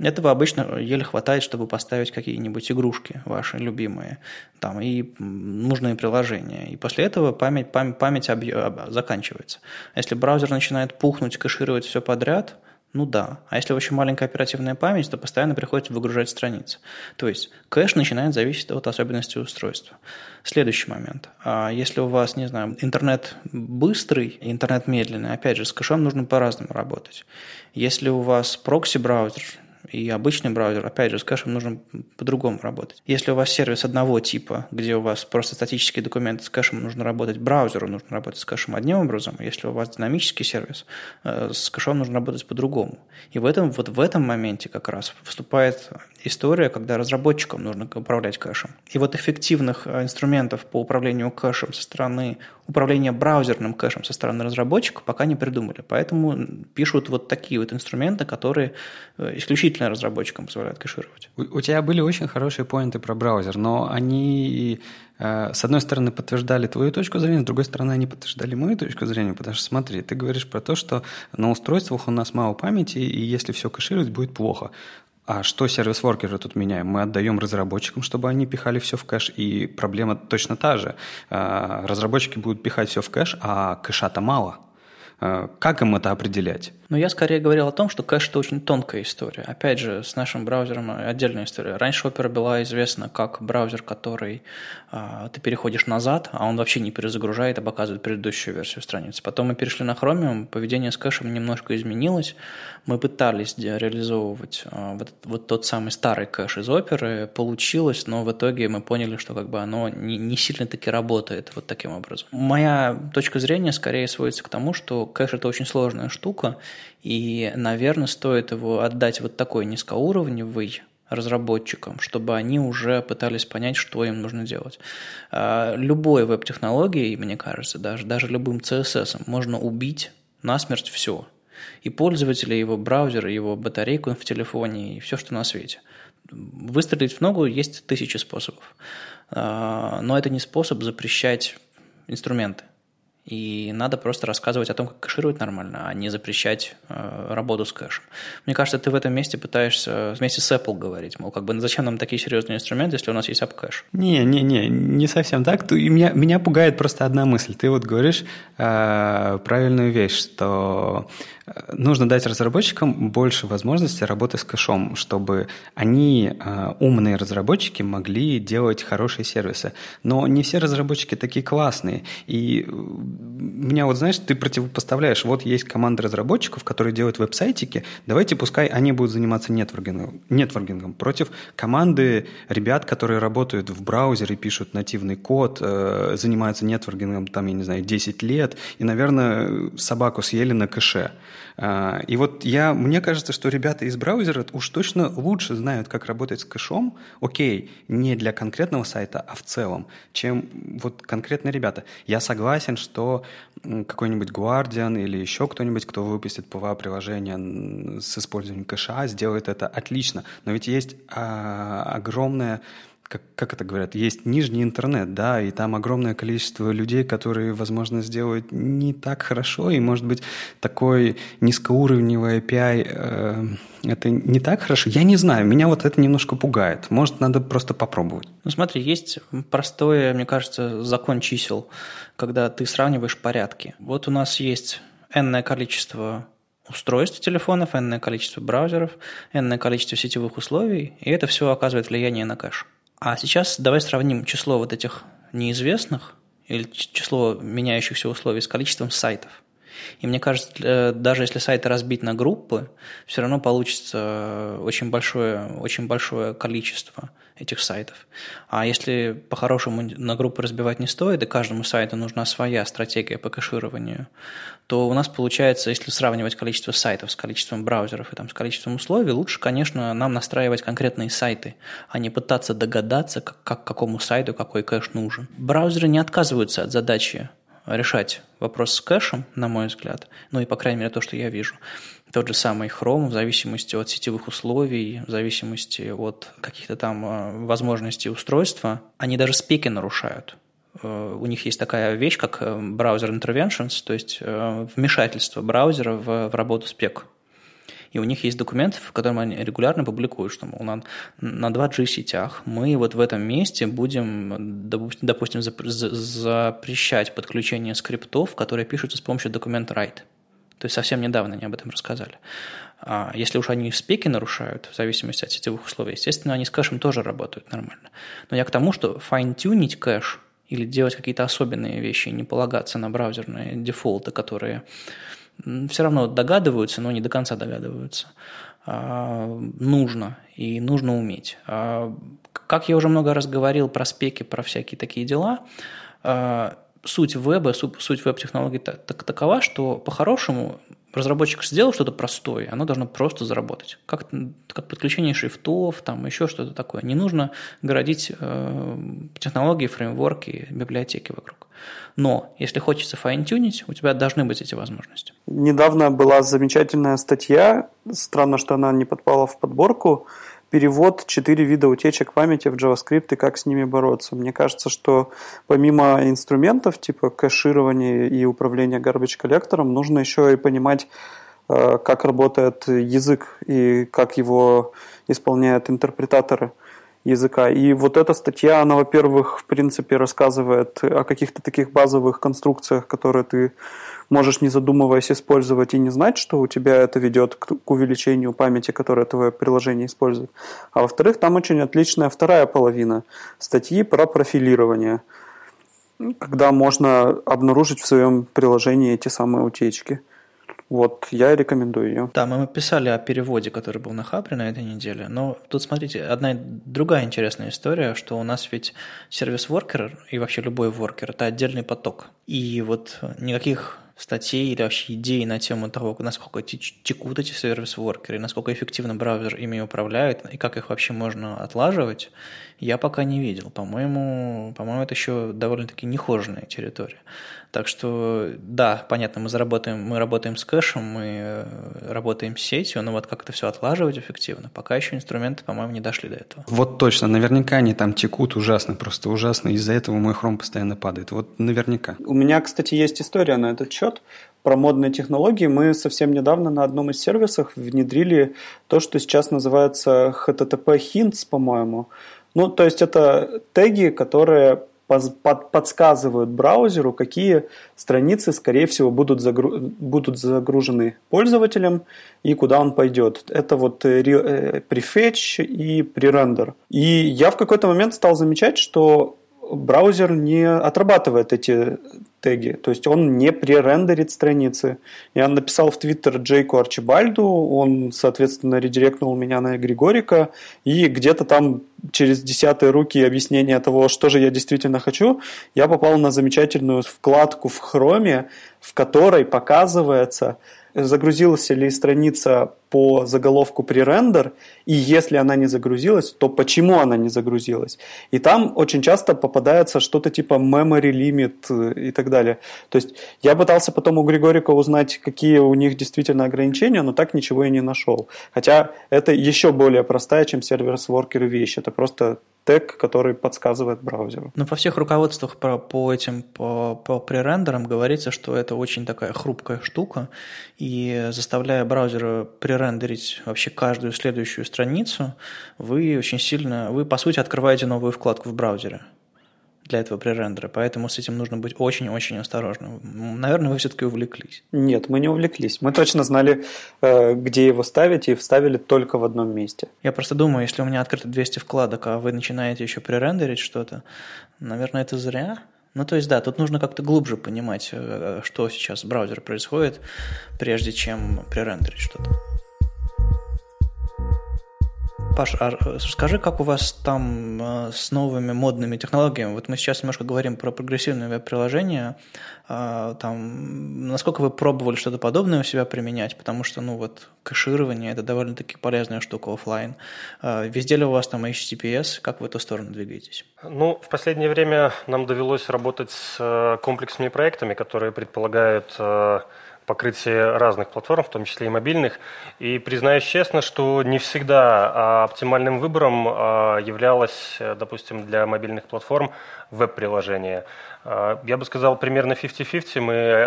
этого обычно еле хватает, чтобы поставить какие-нибудь игрушки ваши любимые, там, и нужные приложения. И после этого память, память, память заканчивается. А если браузер начинает пухнуть, кэшировать все подряд – ну да. А если очень маленькая оперативная память, то постоянно приходится выгружать страницы. То есть кэш начинает зависеть от особенностей устройства. Следующий момент. А если у вас, не знаю, интернет быстрый, интернет медленный, опять же, с кэшом нужно по-разному работать. Если у вас прокси-браузер, и обычный браузер, опять же, с кэшем нужно по-другому работать. Если у вас сервис одного типа, где у вас просто статические документы с кэшем нужно работать, браузеру нужно работать с кэшем одним образом, если у вас динамический сервис, э, с кэшом нужно работать по-другому. И в этом, вот в этом моменте как раз вступает история, когда разработчикам нужно управлять кэшем. И вот эффективных э, инструментов по управлению кэшем со стороны управления браузерным кэшем со стороны разработчика пока не придумали. Поэтому пишут вот такие вот инструменты, которые э, исключительно разработчикам позволяют кэшировать. У, у тебя были очень хорошие поинты про браузер, но они, э, с одной стороны, подтверждали твою точку зрения, с другой стороны, они подтверждали мою точку зрения, потому что смотри, ты говоришь про то, что на устройствах у нас мало памяти, и если все кэшировать, будет плохо. А что сервис-воркеры тут меняем? Мы отдаем разработчикам, чтобы они пихали все в кэш, и проблема точно та же. Э, разработчики будут пихать все в кэш, а кэша-то мало. Э, как им это определять? Но я скорее говорил о том, что кэш – это очень тонкая история. Опять же, с нашим браузером отдельная история. Раньше Opera была известна как браузер, который э, ты переходишь назад, а он вообще не перезагружает, а показывает предыдущую версию страницы. Потом мы перешли на Chromium, поведение с кэшем немножко изменилось. Мы пытались реализовывать э, вот, вот тот самый старый кэш из Opera, получилось, но в итоге мы поняли, что как бы оно не, не сильно таки работает вот таким образом. Моя точка зрения скорее сводится к тому, что кэш – это очень сложная штука, и, наверное, стоит его отдать вот такой низкоуровневый разработчикам, чтобы они уже пытались понять, что им нужно делать. А, любой веб-технологией, мне кажется, даже, даже любым CSS можно убить насмерть все. И пользователя, его браузер, его батарейку в телефоне, и все, что на свете. Выстрелить в ногу есть тысячи способов. А, но это не способ запрещать инструменты. И надо просто рассказывать о том, как кэшировать нормально, а не запрещать э, работу с кэшем. Мне кажется, ты в этом месте пытаешься вместе с Apple говорить, мол, как бы зачем нам такие серьезные инструменты, если у нас есть AppCache? Не, не, не, не совсем так. Ты, меня, меня пугает просто одна мысль. Ты вот говоришь э, правильную вещь, что нужно дать разработчикам больше возможностей работы с кэшом, чтобы они, э, умные разработчики, могли делать хорошие сервисы. Но не все разработчики такие классные. И меня вот, знаешь, ты противопоставляешь, вот есть команда разработчиков, которые делают веб-сайтики, давайте пускай они будут заниматься нетворкингом, нетворкингом против команды ребят, которые работают в браузере, пишут нативный код, э, занимаются нетворкингом, там, я не знаю, 10 лет, и, наверное, собаку съели на кэше. А, и вот я, мне кажется, что ребята из браузера уж точно лучше знают, как работать с кэшом, окей, не для конкретного сайта, а в целом, чем вот конкретные ребята. Я согласен, что какой-нибудь Guardian или еще кто-нибудь, кто выпустит PWA-приложение с использованием кэша, сделает это отлично. Но ведь есть а, огромное как, как это говорят, есть нижний интернет, да, и там огромное количество людей, которые, возможно, сделают не так хорошо, и, может быть, такой низкоуровневый API э, это не так хорошо. Я не знаю, меня вот это немножко пугает. Может, надо просто попробовать. Ну, смотри, есть простой, мне кажется, закон чисел, когда ты сравниваешь порядки. Вот у нас есть энное количество устройств телефонов, энное количество браузеров, энное количество сетевых условий, и это все оказывает влияние на кэш. А сейчас давай сравним число вот этих неизвестных или число меняющихся условий с количеством сайтов. И мне кажется, даже если сайты разбить на группы, все равно получится очень большое, очень большое количество этих сайтов. А если по-хорошему на группы разбивать не стоит, и каждому сайту нужна своя стратегия по кэшированию, то у нас получается, если сравнивать количество сайтов с количеством браузеров и там, с количеством условий, лучше, конечно, нам настраивать конкретные сайты, а не пытаться догадаться, как, как какому сайту какой кэш нужен. Браузеры не отказываются от задачи решать вопрос с кэшем, на мой взгляд, ну и, по крайней мере, то, что я вижу. Тот же самый Chrome, в зависимости от сетевых условий, в зависимости от каких-то там э, возможностей устройства, они даже спеки нарушают. Э, у них есть такая вещь, как э, браузер interventions, то есть вмешательство браузера в, в работу спек. И у них есть документ, в котором они регулярно публикуют, что, мол, на, на 2G сетях мы вот в этом месте будем, допустим, запрещать подключение скриптов, которые пишутся с помощью документа write. То есть совсем недавно они об этом рассказали. А если уж они спеки нарушают, в зависимости от сетевых условий, естественно, они с кэшем тоже работают нормально. Но я к тому, что файн-тюнить кэш или делать какие-то особенные вещи, не полагаться на браузерные дефолты, которые все равно догадываются, но не до конца догадываются. А, нужно и нужно уметь. А, как я уже много раз говорил про спеки, про всякие такие дела, а, суть веба, суть веб-технологий так, такова, что по-хорошему разработчик сделал что-то простое, оно должно просто заработать. Как, как подключение шрифтов, там еще что-то такое. Не нужно городить э, технологии, фреймворки, библиотеки вокруг. Но если хочется файн-тюнить, у тебя должны быть эти возможности. Недавно была замечательная статья, странно, что она не подпала в подборку, перевод четыре вида утечек памяти в JavaScript и как с ними бороться. Мне кажется, что помимо инструментов типа кэширования и управления garbage коллектором, нужно еще и понимать, э, как работает язык и как его исполняют интерпретаторы языка. И вот эта статья, она, во-первых, в принципе, рассказывает о каких-то таких базовых конструкциях, которые ты можешь, не задумываясь, использовать и не знать, что у тебя это ведет к, увеличению памяти, которое твое приложение использует. А во-вторых, там очень отличная вторая половина статьи про профилирование, когда можно обнаружить в своем приложении эти самые утечки. Вот, я рекомендую ее. Да, мы писали о переводе, который был на Хабре на этой неделе, но тут, смотрите, одна другая интересная история, что у нас ведь сервис-воркер и вообще любой воркер – это отдельный поток. И вот никаких статей или вообще идей на тему того, насколько текут эти сервис-воркеры, насколько эффективно браузер ими управляет и как их вообще можно отлаживать, я пока не видел. По-моему, по-моему, это еще довольно-таки нехоженная территория. Так что, да, понятно, мы заработаем, мы работаем с кэшем, мы э, работаем с сетью, но вот как это все отлаживать эффективно, пока еще инструменты, по-моему, не дошли до этого. Вот точно, наверняка они там текут ужасно, просто ужасно, из-за этого мой хром постоянно падает. Вот наверняка. У меня, кстати, есть история на этот счет про модные технологии. Мы совсем недавно на одном из сервисов внедрили то, что сейчас называется HTTP Hints, по-моему. Ну, то есть это теги, которые подсказывают браузеру, какие страницы, скорее всего, будут, загру... будут загружены пользователем и куда он пойдет. Это вот э, э, prefetch и prerender. И я в какой-то момент стал замечать, что браузер не отрабатывает эти теги, то есть он не пререндерит страницы. Я написал в Твиттер Джейку Арчибальду, он, соответственно, редиректнул меня на Григорика, и где-то там через десятые руки объяснения того, что же я действительно хочу, я попал на замечательную вкладку в Хроме, в которой показывается, загрузилась ли страница по заголовку пререндер, и если она не загрузилась, то почему она не загрузилась. И там очень часто попадается что-то типа memory limit э, и так далее. То есть я пытался потом у Григорика узнать, какие у них действительно ограничения, но так ничего и не нашел. Хотя это еще более простая, чем сервис-воркеры вещь. Это просто тег, который подсказывает браузеру. Но по всех руководствах по, по этим по, по пререндерам говорится, что это очень такая хрупкая штука, и заставляя браузера пререндерить вообще каждую следующую страницу, вы очень сильно, вы по сути открываете новую вкладку в браузере для этого пререндера, поэтому с этим нужно быть очень-очень осторожным. Наверное, вы все-таки увлеклись. Нет, мы не увлеклись. Мы точно знали, э, где его ставить, и вставили только в одном месте. Я просто думаю, если у меня открыто 200 вкладок, а вы начинаете еще пререндерить что-то, наверное, это зря. Ну, то есть, да, тут нужно как-то глубже понимать, э, что сейчас в браузере происходит, прежде чем пререндерить что-то. Паш, а скажи, как у вас там э, с новыми модными технологиями? Вот мы сейчас немножко говорим про прогрессивные веб-приложения. А, там, насколько вы пробовали что-то подобное у себя применять? Потому что, ну вот, кэширование – это довольно-таки полезная штука офлайн. А, везде ли у вас там HTTPS? Как в эту сторону двигаетесь? Ну, в последнее время нам довелось работать с э, комплексными проектами, которые предполагают э, покрытие разных платформ, в том числе и мобильных. И признаюсь честно, что не всегда а, оптимальным выбором а, являлось, допустим, для мобильных платформ веб-приложение. А, я бы сказал, примерно 50-50. Мы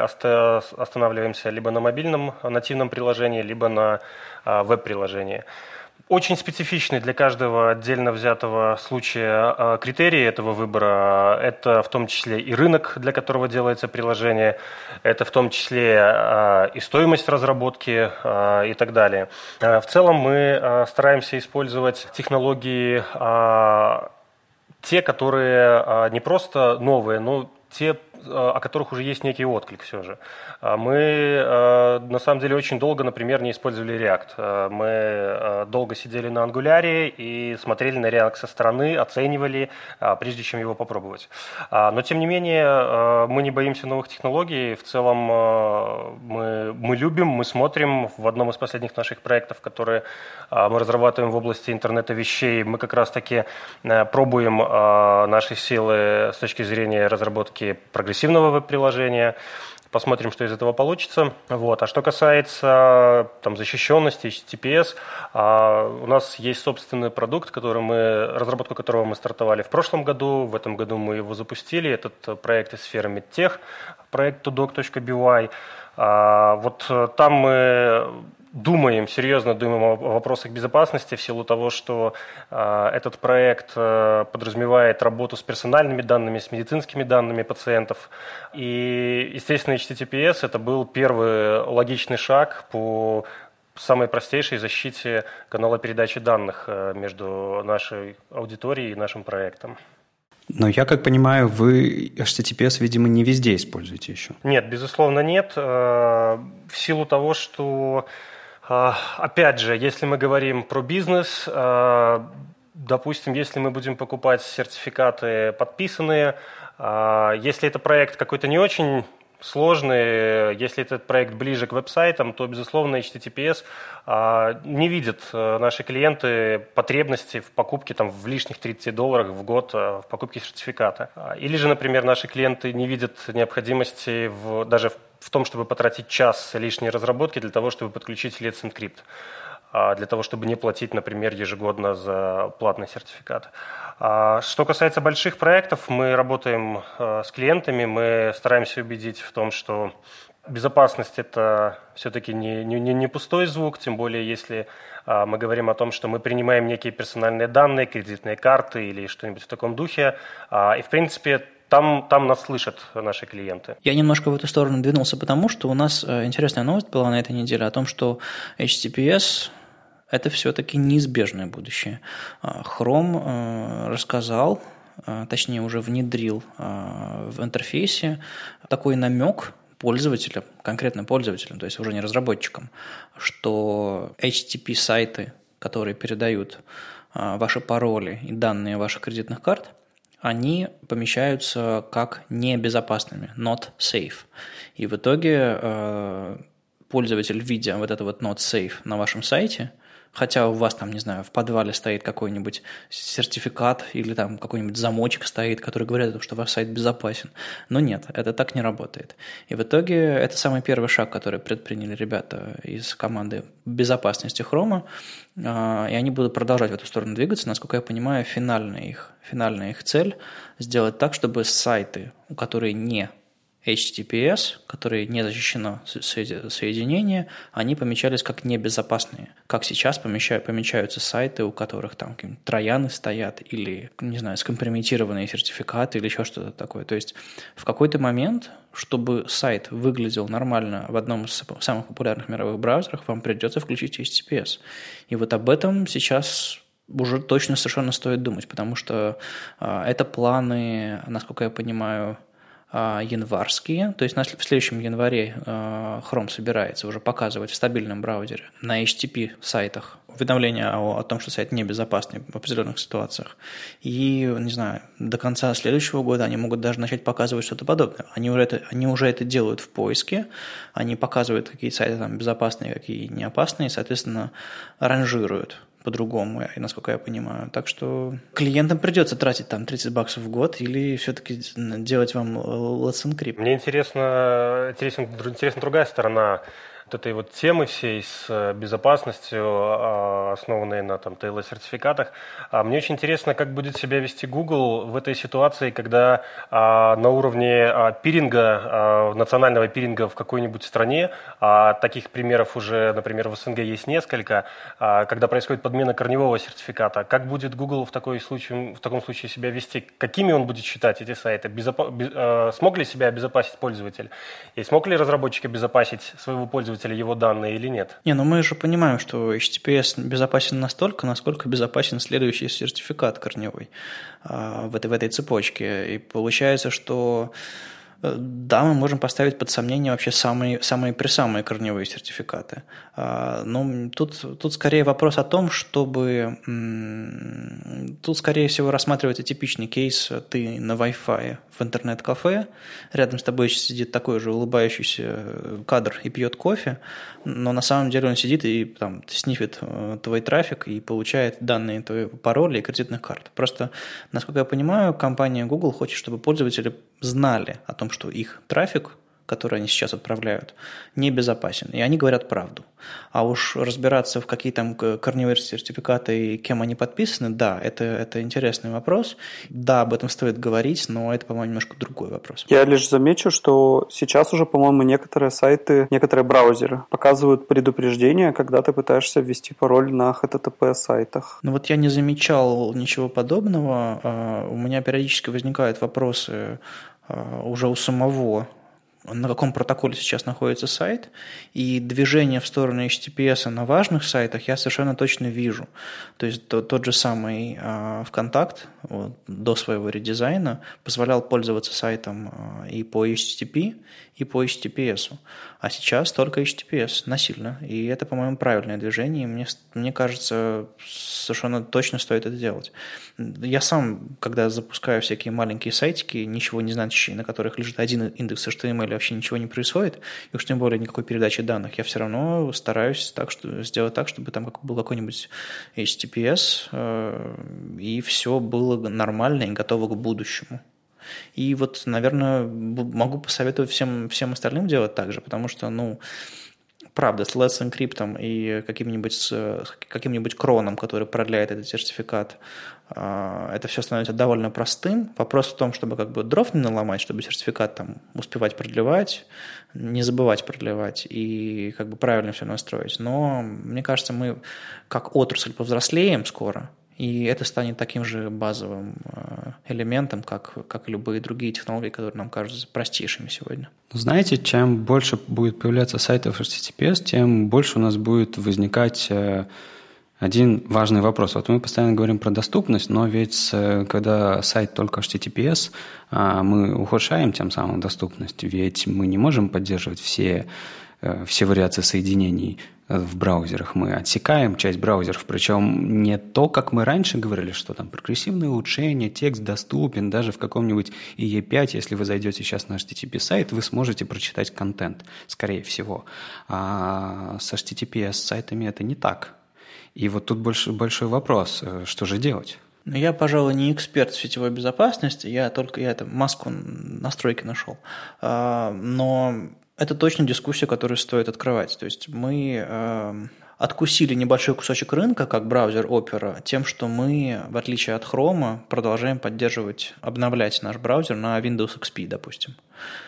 останавливаемся либо на мобильном нативном приложении, либо на веб-приложении. Очень специфичный для каждого отдельно взятого случая а, критерии этого выбора. Это в том числе и рынок, для которого делается приложение, это в том числе а, и стоимость разработки а, и так далее. В целом мы стараемся использовать технологии те, которые не просто новые, но те, о которых уже есть некий отклик все же. А мы э, на самом деле очень долго, например, не использовали React. Э, мы э, долго сидели на Angular и смотрели на React со стороны, оценивали, прежде чем его попробовать. А, но тем не менее, мы не боимся новых технологий. В целом мы, мы любим, мы смотрим. В одном из последних наших проектов, которые мы разрабатываем в области интернета вещей, мы как раз таки пробуем наши силы с точки зрения разработки прогрессивных прогрессивного веб-приложения. Посмотрим, что из этого получится. Вот. А что касается там, защищенности, HTTPS, а, у нас есть собственный продукт, который мы, разработку которого мы стартовали в прошлом году. В этом году мы его запустили. Этот проект из сферы MedTech, проект tudok.by. А, вот там мы думаем, серьезно думаем о вопросах безопасности в силу того, что э, этот проект э, подразумевает работу с персональными данными, с медицинскими данными пациентов. И, естественно, HTTPS это был первый логичный шаг по самой простейшей защите канала передачи данных э, между нашей аудиторией и нашим проектом. Но я как понимаю, вы HTTPS, видимо, не везде используете еще. Нет, безусловно, нет. Э, в силу того, что опять же, если мы говорим про бизнес, а, допустим, если мы будем покупать сертификаты подписанные, а, если это проект какой-то не очень сложный, если этот проект ближе к веб-сайтам, то, безусловно, HTTPS не видят наши клиенты потребности в покупке там, в лишних 30 долларов в год в покупке сертификата. Или же, например, наши клиенты не видят необходимости в, даже в в том, чтобы потратить час лишней разработки для того, чтобы подключить Let's Encrypt, а, для того, чтобы не платить, например, ежегодно за платный сертификат. А, что касается больших проектов, мы работаем а, с клиентами, мы стараемся убедить в том, что безопасность – это все-таки не, не, не пустой звук, тем более если мы говорим о том, что мы принимаем некие персональные данные, кредитные карты или что-нибудь в таком духе. И, в принципе, там, там нас слышат наши клиенты. Я немножко в эту сторону двинулся, потому что у нас э, интересная новость была на этой неделе о том, что HTTPS это все-таки неизбежное будущее. А, Chrome э, рассказал, э, точнее уже внедрил в интерфейсе такой намек пользователям, конкретно пользователям, то есть уже не разработчикам, что HTTP-сайты, которые передают ваши пароли и данные ваших кредитных карт – они помещаются как небезопасными, not safe. И в итоге э, пользователь, видя вот это вот not safe на вашем сайте – хотя у вас там, не знаю, в подвале стоит какой-нибудь сертификат или там какой-нибудь замочек стоит, который говорит о том, что ваш сайт безопасен. Но нет, это так не работает. И в итоге это самый первый шаг, который предприняли ребята из команды безопасности Хрома, а, и они будут продолжать в эту сторону двигаться. Насколько я понимаю, финальная их, финальная их цель – сделать так, чтобы сайты, которые не HTTPS, которые не защищено соединение, они помечались как небезопасные. Как сейчас помещают, помечаются сайты, у которых там трояны стоят, или, не знаю, скомпрометированные сертификаты, или еще что-то такое. То есть в какой-то момент, чтобы сайт выглядел нормально в одном из самых популярных мировых браузеров, вам придется включить HTTPS. И вот об этом сейчас уже точно совершенно стоит думать, потому что э, это планы, насколько я понимаю, январские, то есть в следующем январе а, Chrome собирается уже показывать в стабильном браузере на HTTP сайтах уведомления о, о том, что сайт небезопасный в определенных ситуациях. И, не знаю, до конца следующего года они могут даже начать показывать что-то подобное. Они уже это, они уже это делают в поиске, они показывают, какие сайты там безопасные, какие не опасные, и, соответственно, ранжируют по-другому, насколько я понимаю. Так что клиентам придется тратить там 30 баксов в год или все-таки делать вам Let's Encrypt. Мне интересно, интересна, интересна другая сторона вот этой вот темы всей с э, безопасностью, а, основанной на там TLS-сертификатах. А мне очень интересно, как будет себя вести Google в этой ситуации, когда а, на уровне пиринга, национального пиринга в какой-нибудь стране, таких примеров уже, например, в СНГ есть несколько, когда происходит подмена корневого сертификата, как будет Google в, такой случае, в таком случае себя вести? Какими он будет считать эти сайты? Безопа- смог ли себя обезопасить пользователь? И смог ли разработчик обезопасить своего пользователя пользователя его данные или нет. Не, ну мы же понимаем, что HTTPS безопасен настолько, насколько безопасен следующий сертификат корневой а, в, этой, в этой цепочке. И получается, что да, мы можем поставить под сомнение вообще самые, самые присамые корневые сертификаты. А, но тут, тут скорее вопрос о том, чтобы... Тут, скорее всего, рассматривается типичный кейс. Ты на Wi-Fi в интернет-кафе, рядом с тобой сидит такой же улыбающийся кадр и пьет кофе, но на самом деле он сидит и там снифит э, твой трафик и получает данные твоего пароля и кредитных карт. Просто, насколько я понимаю, компания Google хочет, чтобы пользователи знали о том, что их трафик который они сейчас отправляют, небезопасен. И они говорят правду. А уж разбираться в какие там корневые сертификаты и кем они подписаны, да, это, это интересный вопрос. Да, об этом стоит говорить, но это, по-моему, немножко другой вопрос. Я лишь замечу, что сейчас уже, по-моему, некоторые сайты, некоторые браузеры показывают предупреждение, когда ты пытаешься ввести пароль на HTTP сайтах. Ну вот я не замечал ничего подобного. А, у меня периодически возникают вопросы уже у самого на каком протоколе сейчас находится сайт, и движение в сторону HTTPS на важных сайтах я совершенно точно вижу. То есть тот, тот же самый э, ВКонтакт вот, до своего редизайна позволял пользоваться сайтом э, и по HTTP, и по HTTPS. А сейчас только HTTPS насильно. И это, по-моему, правильное движение. И мне, мне кажется, совершенно точно стоит это делать. Я сам, когда запускаю всякие маленькие сайтики, ничего не значащие, на которых лежит один индекс HTML, вообще ничего не происходит, и уж тем более никакой передачи данных, я все равно стараюсь так, что, сделать так, чтобы там был какой-нибудь HTTPS, э, и все было нормально и готово к будущему. И вот, наверное, могу посоветовать всем, всем остальным делать так же, потому что, ну, правда, с Let's Encrypt и каким-нибудь каким-нибудь кроном, который продляет этот сертификат, а, это все становится довольно простым. Вопрос в том, чтобы как бы дров не наломать, чтобы сертификат там успевать продлевать, не забывать продлевать и как бы правильно все настроить. Но мне кажется, мы как отрасль повзрослеем скоро, и это станет таким же базовым э, элементом, как, как любые другие технологии, которые нам кажутся простейшими сегодня. Ну, знаете, чем больше будет появляться сайтов HTTPS, тем больше у нас будет возникать э, один важный вопрос. Вот мы постоянно говорим про доступность, но ведь э, когда сайт только HTTPS, а, мы ухудшаем тем самым доступность, ведь мы не можем поддерживать все все вариации соединений в браузерах. Мы отсекаем часть браузеров, причем не то, как мы раньше говорили, что там прогрессивное улучшение, текст доступен, даже в каком-нибудь IE5, если вы зайдете сейчас на HTTP сайт, вы сможете прочитать контент, скорее всего. А с HTTPS сайтами это не так. И вот тут больше, большой вопрос, э, что же делать? Ну, я, пожалуй, не эксперт в сетевой безопасности, я только я это маску настройки нашел. А, но это точно дискуссия, которую стоит открывать. То есть мы э, откусили небольшой кусочек рынка, как браузер Opera, тем, что мы, в отличие от Chrome, продолжаем поддерживать, обновлять наш браузер на Windows XP, допустим.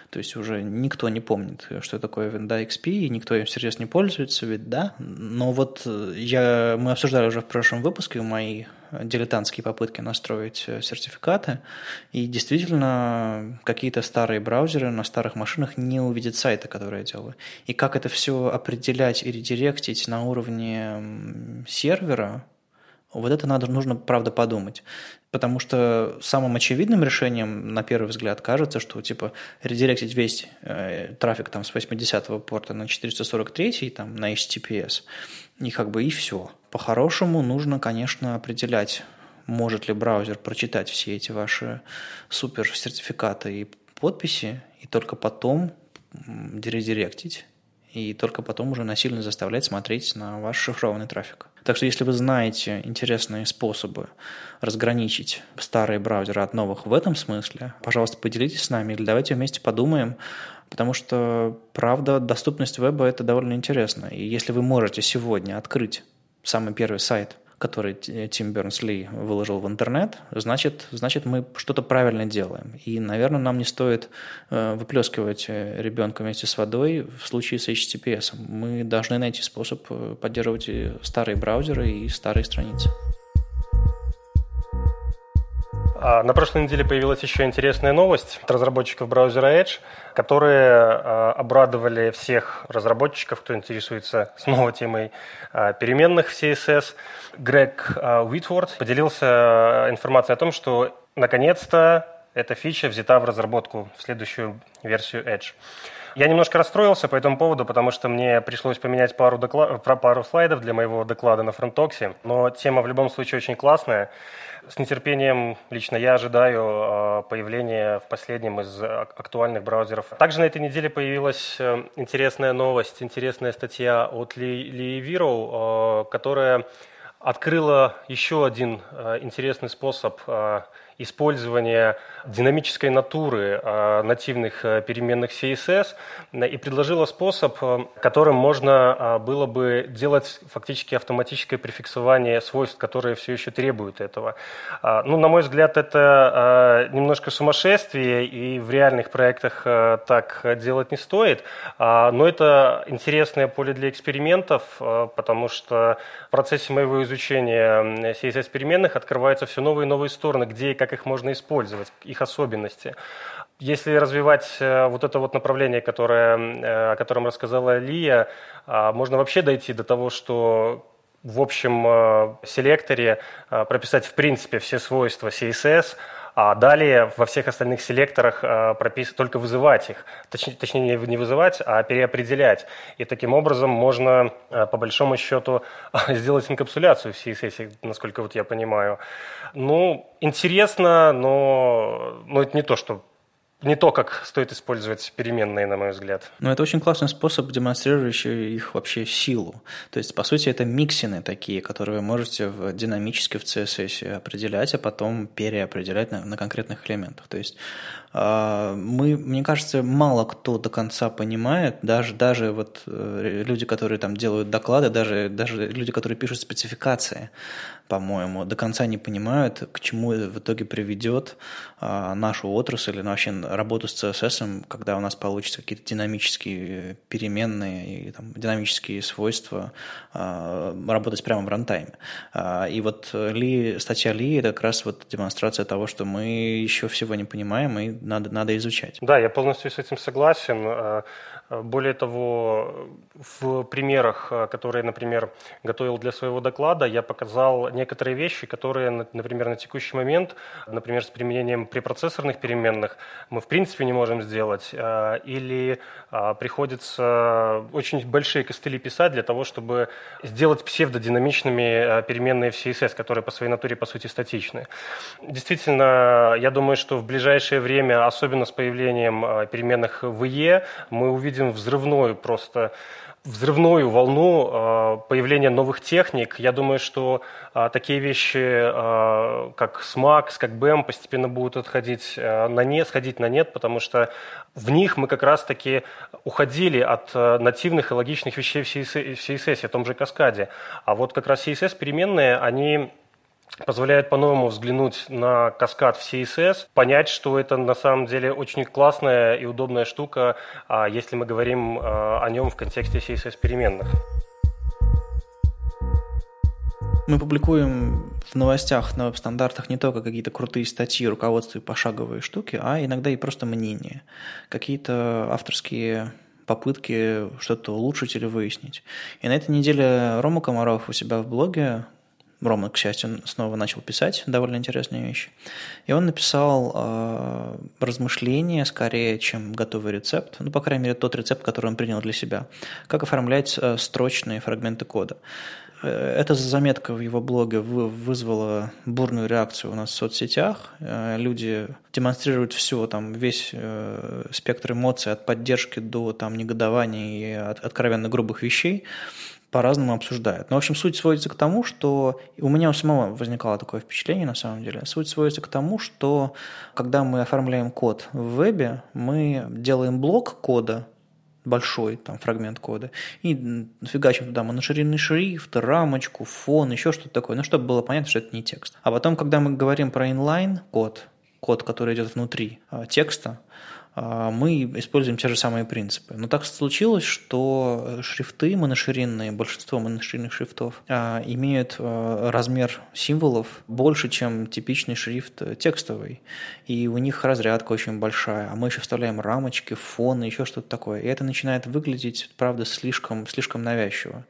То есть уже никто не помнит, что такое Windows XP, и никто им всерьез не пользуется, ведь да. Но вот э, я, мы обсуждали уже в прошлом выпуске мои дилетантские попытки настроить э, сертификаты, и действительно какие-то старые браузеры на старых машинах не увидят сайта, который я делаю. И как это все определять и редиректить на уровне сервера, вот это надо, нужно, правда, подумать. Потому что самым очевидным решением, на первый взгляд, кажется, что типа редиректить весь э, трафик там, с 80-го порта на 443 там, на HTTPS, и как бы и все. По-хорошему нужно, конечно, определять, может ли браузер прочитать все эти ваши супер сертификаты и подписи, и только потом редиректить, и только потом уже насильно заставлять смотреть на ваш шифрованный трафик. Так что если вы знаете интересные способы разграничить старые браузеры от новых в этом смысле, пожалуйста, поделитесь с нами или давайте вместе подумаем, потому что, правда, доступность веба – это довольно интересно. И если вы можете сегодня открыть самый первый сайт – который Тим Бернс-Ли выложил в интернет, значит, значит мы что-то правильно делаем. И, наверное, нам не стоит э, выплескивать э, ребенка вместе с водой в случае с HTTPS. Мы должны найти способ э, поддерживать старые браузеры и старые страницы. А, на прошлой неделе появилась еще интересная новость от разработчиков браузера Edge, которые а, обрадовали всех разработчиков, кто интересуется снова темой а, переменных в CSS. Грег Уитворд поделился информацией о том, что наконец-то эта фича взята в разработку в следующую версию Edge. Я немножко расстроился по этому поводу, потому что мне пришлось поменять пару, доклад... пару слайдов для моего доклада на фронтоксе, но тема в любом случае очень классная. С нетерпением лично я ожидаю а, появления в последнем из актуальных браузеров. Также на этой неделе появилась э, интересная новость, интересная статья от Ли Вироу, а, которая открыла еще один а, интересный способ использования динамической натуры а, нативных э, переменных CSS и предложила способ, э, которым можно а, было бы делать фактически автоматическое префиксование свойств, которые все еще требуют этого. А, ну, на мой взгляд, это немножко сумасшествие, и в реальных проектах э, так делать не стоит, но это интересное поле для экспериментов, потому что в процессе моего изучения CSS-переменных открываются все новые и новые стороны, где и как их можно использовать, их особенности. Если развивать э, вот это вот направление, которое, э, о котором рассказала Лия, а, можно вообще дойти до того, что в общем э, селекторе прописать в принципе все свойства CSS, а далее во всех остальных селекторах пропис... только вызывать их. Точнее, точнее, не вызывать, а переопределять. И таким образом можно, по большому счету, сделать инкапсуляцию в CSS, насколько вот я понимаю. Ну, интересно, но, но это не то, что не то, как стоит использовать переменные, на мой взгляд. Но это очень классный способ, демонстрирующий их вообще силу. То есть, по сути, это миксины такие, которые вы можете в, динамически в CSS определять, а потом переопределять на, на конкретных элементах. То есть, мы, мне кажется, мало кто до конца понимает, даже, даже вот э, люди, которые там делают доклады, даже, даже люди, которые пишут спецификации, по-моему, до конца не понимают, к чему это в итоге приведет а, нашу отрасль, ну, вообще работу с CSS, когда у нас получатся какие-то динамические переменные и там, динамические свойства а, работать прямо в рантайме. А, и вот Ли, статья Ли – это как раз вот демонстрация того, что мы еще всего не понимаем и надо, надо изучать. Да, я полностью с этим согласен. Более того, в примерах, которые, например, готовил для своего доклада, я показал некоторые вещи, которые, например, на текущий момент, например, с применением препроцессорных переменных, мы в принципе не можем сделать, а, или а, приходится очень большие костыли писать для того, чтобы сделать псевдодинамичными переменные в CSS, которые по своей натуре, по сути, статичны. Действительно, я думаю, что в ближайшее время, особенно с появлением переменных в IE, мы увидим видим взрывную просто взрывную волну э, появления новых техник. Я думаю, что э, такие вещи, э, как SMAX, как BEM, постепенно будут отходить на нет, сходить на нет, потому что в них мы как раз-таки уходили от нативных и логичных вещей в CSS, в CSS, в том же каскаде. А вот как раз CSS-переменные, они позволяет по-новому взглянуть на каскад в CSS, понять, что это на самом деле очень классная и удобная штука, а если мы говорим а, о нем в контексте CSS-переменных. Мы публикуем в новостях на веб-стандартах не только какие-то крутые статьи, руководства и пошаговые штуки, а иногда и просто мнения, какие-то авторские попытки что-то улучшить или выяснить. И на этой неделе Рома Комаров у себя в блоге Рома, к счастью, снова начал писать довольно интересные вещи. И он написал э, размышления скорее, чем готовый рецепт. Ну, по крайней мере, тот рецепт, который он принял для себя. Как оформлять э, строчные фрагменты кода. Э, эта заметка в его блоге вызвала бурную реакцию у нас в соцсетях. Э, люди демонстрируют все, там, весь э, спектр эмоций от поддержки до там, негодования и от откровенно грубых вещей по-разному обсуждают. Но, в общем, суть сводится к тому, что у меня у самого возникало такое впечатление, на самом деле. Суть сводится к тому, что когда мы оформляем код в вебе, мы делаем блок кода, большой там фрагмент кода, и фигачим туда моноширинный шрифт, рамочку, фон, еще что-то такое, ну, чтобы было понятно, что это не текст. А потом, когда мы говорим про inline код, код, который идет внутри а, текста, мы используем те же самые принципы. Но так случилось, что шрифты моноширинные, большинство моноширинных шрифтов а, имеют а, размер символов больше, чем типичный шрифт текстовый. И у них разрядка очень большая. А мы еще вставляем рамочки, фоны, еще что-то такое. И это начинает выглядеть, правда, слишком, слишком навязчиво.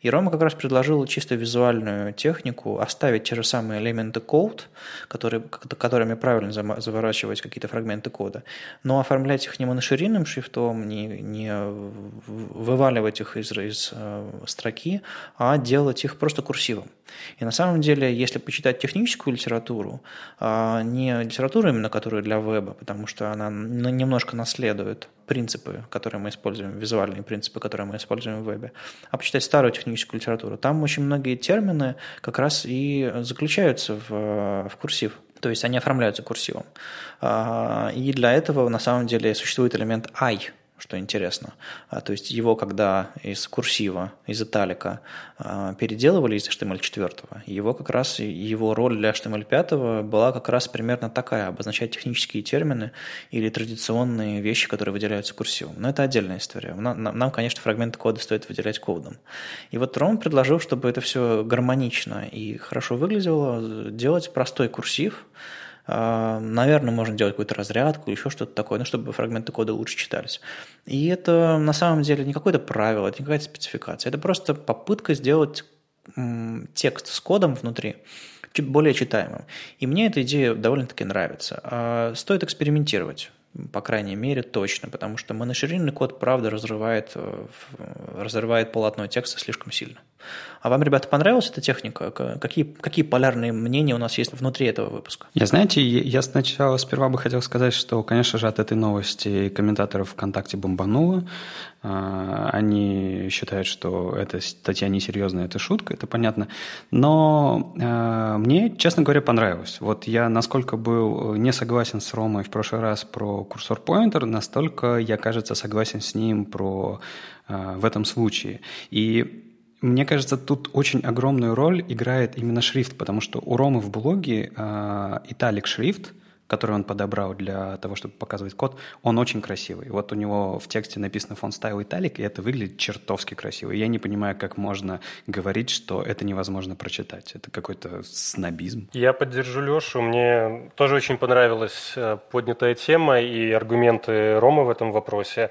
И Рома как раз предложил чисто визуальную технику оставить те же самые элементы code, которые, которыми правильно заворачивать какие-то фрагменты кода, но оформлять их не моноширинным шрифтом, не, не вываливать их из, из э, строки, а делать их просто курсивом. И на самом деле, если почитать техническую литературу, а не литературу именно, которую для веба, потому что она немножко наследует принципы, которые мы используем, визуальные принципы, которые мы используем в вебе, а почитать старую техническую литературу. Там очень многие термины как раз и заключаются в, в курсив. То есть они оформляются курсивом. А, и для этого на самом деле существует элемент I, что интересно. А, то есть его, когда из курсива, из италика а, переделывали из HTML4, его как раз, его роль для HTML5 была как раз примерно такая, обозначать технические термины или традиционные вещи, которые выделяются курсивом. Но это отдельная история. Нам, нам конечно, фрагменты кода стоит выделять кодом. И вот Ром предложил, чтобы это все гармонично и хорошо выглядело, делать простой курсив, наверное, можно делать какую-то разрядку, еще что-то такое, ну, чтобы фрагменты кода лучше читались. И это на самом деле не какое-то правило, это не какая-то спецификация. Это просто попытка сделать текст с кодом внутри чуть более читаемым. И мне эта идея довольно-таки нравится. А, стоит экспериментировать по крайней мере, точно, потому что моноширинный код, правда, разрывает, э, разрывает полотно текста слишком сильно. А вам, ребята, понравилась эта техника? Какие, какие полярные мнения у нас есть внутри этого выпуска? Я, знаете, я сначала сперва бы хотел сказать, что, конечно же, от этой новости комментаторов ВКонтакте бомбануло. А, они считают, что эта статья несерьезная, это шутка, это понятно. Но а, мне, честно говоря, понравилось. Вот я насколько был не согласен с Ромой в прошлый раз про курсор-поинтер, настолько я, кажется, согласен с ним про а, в этом случае. И мне кажется, тут очень огромную роль играет именно шрифт, потому что у Ромы в блоге э, италик шрифт, который он подобрал для того, чтобы показывать код, он очень красивый. Вот у него в тексте написано фон стайл италик, и это выглядит чертовски красиво. Я не понимаю, как можно говорить, что это невозможно прочитать. Это какой-то снобизм. Я поддержу Лешу. Мне тоже очень понравилась э, поднятая тема и аргументы Ромы в этом вопросе.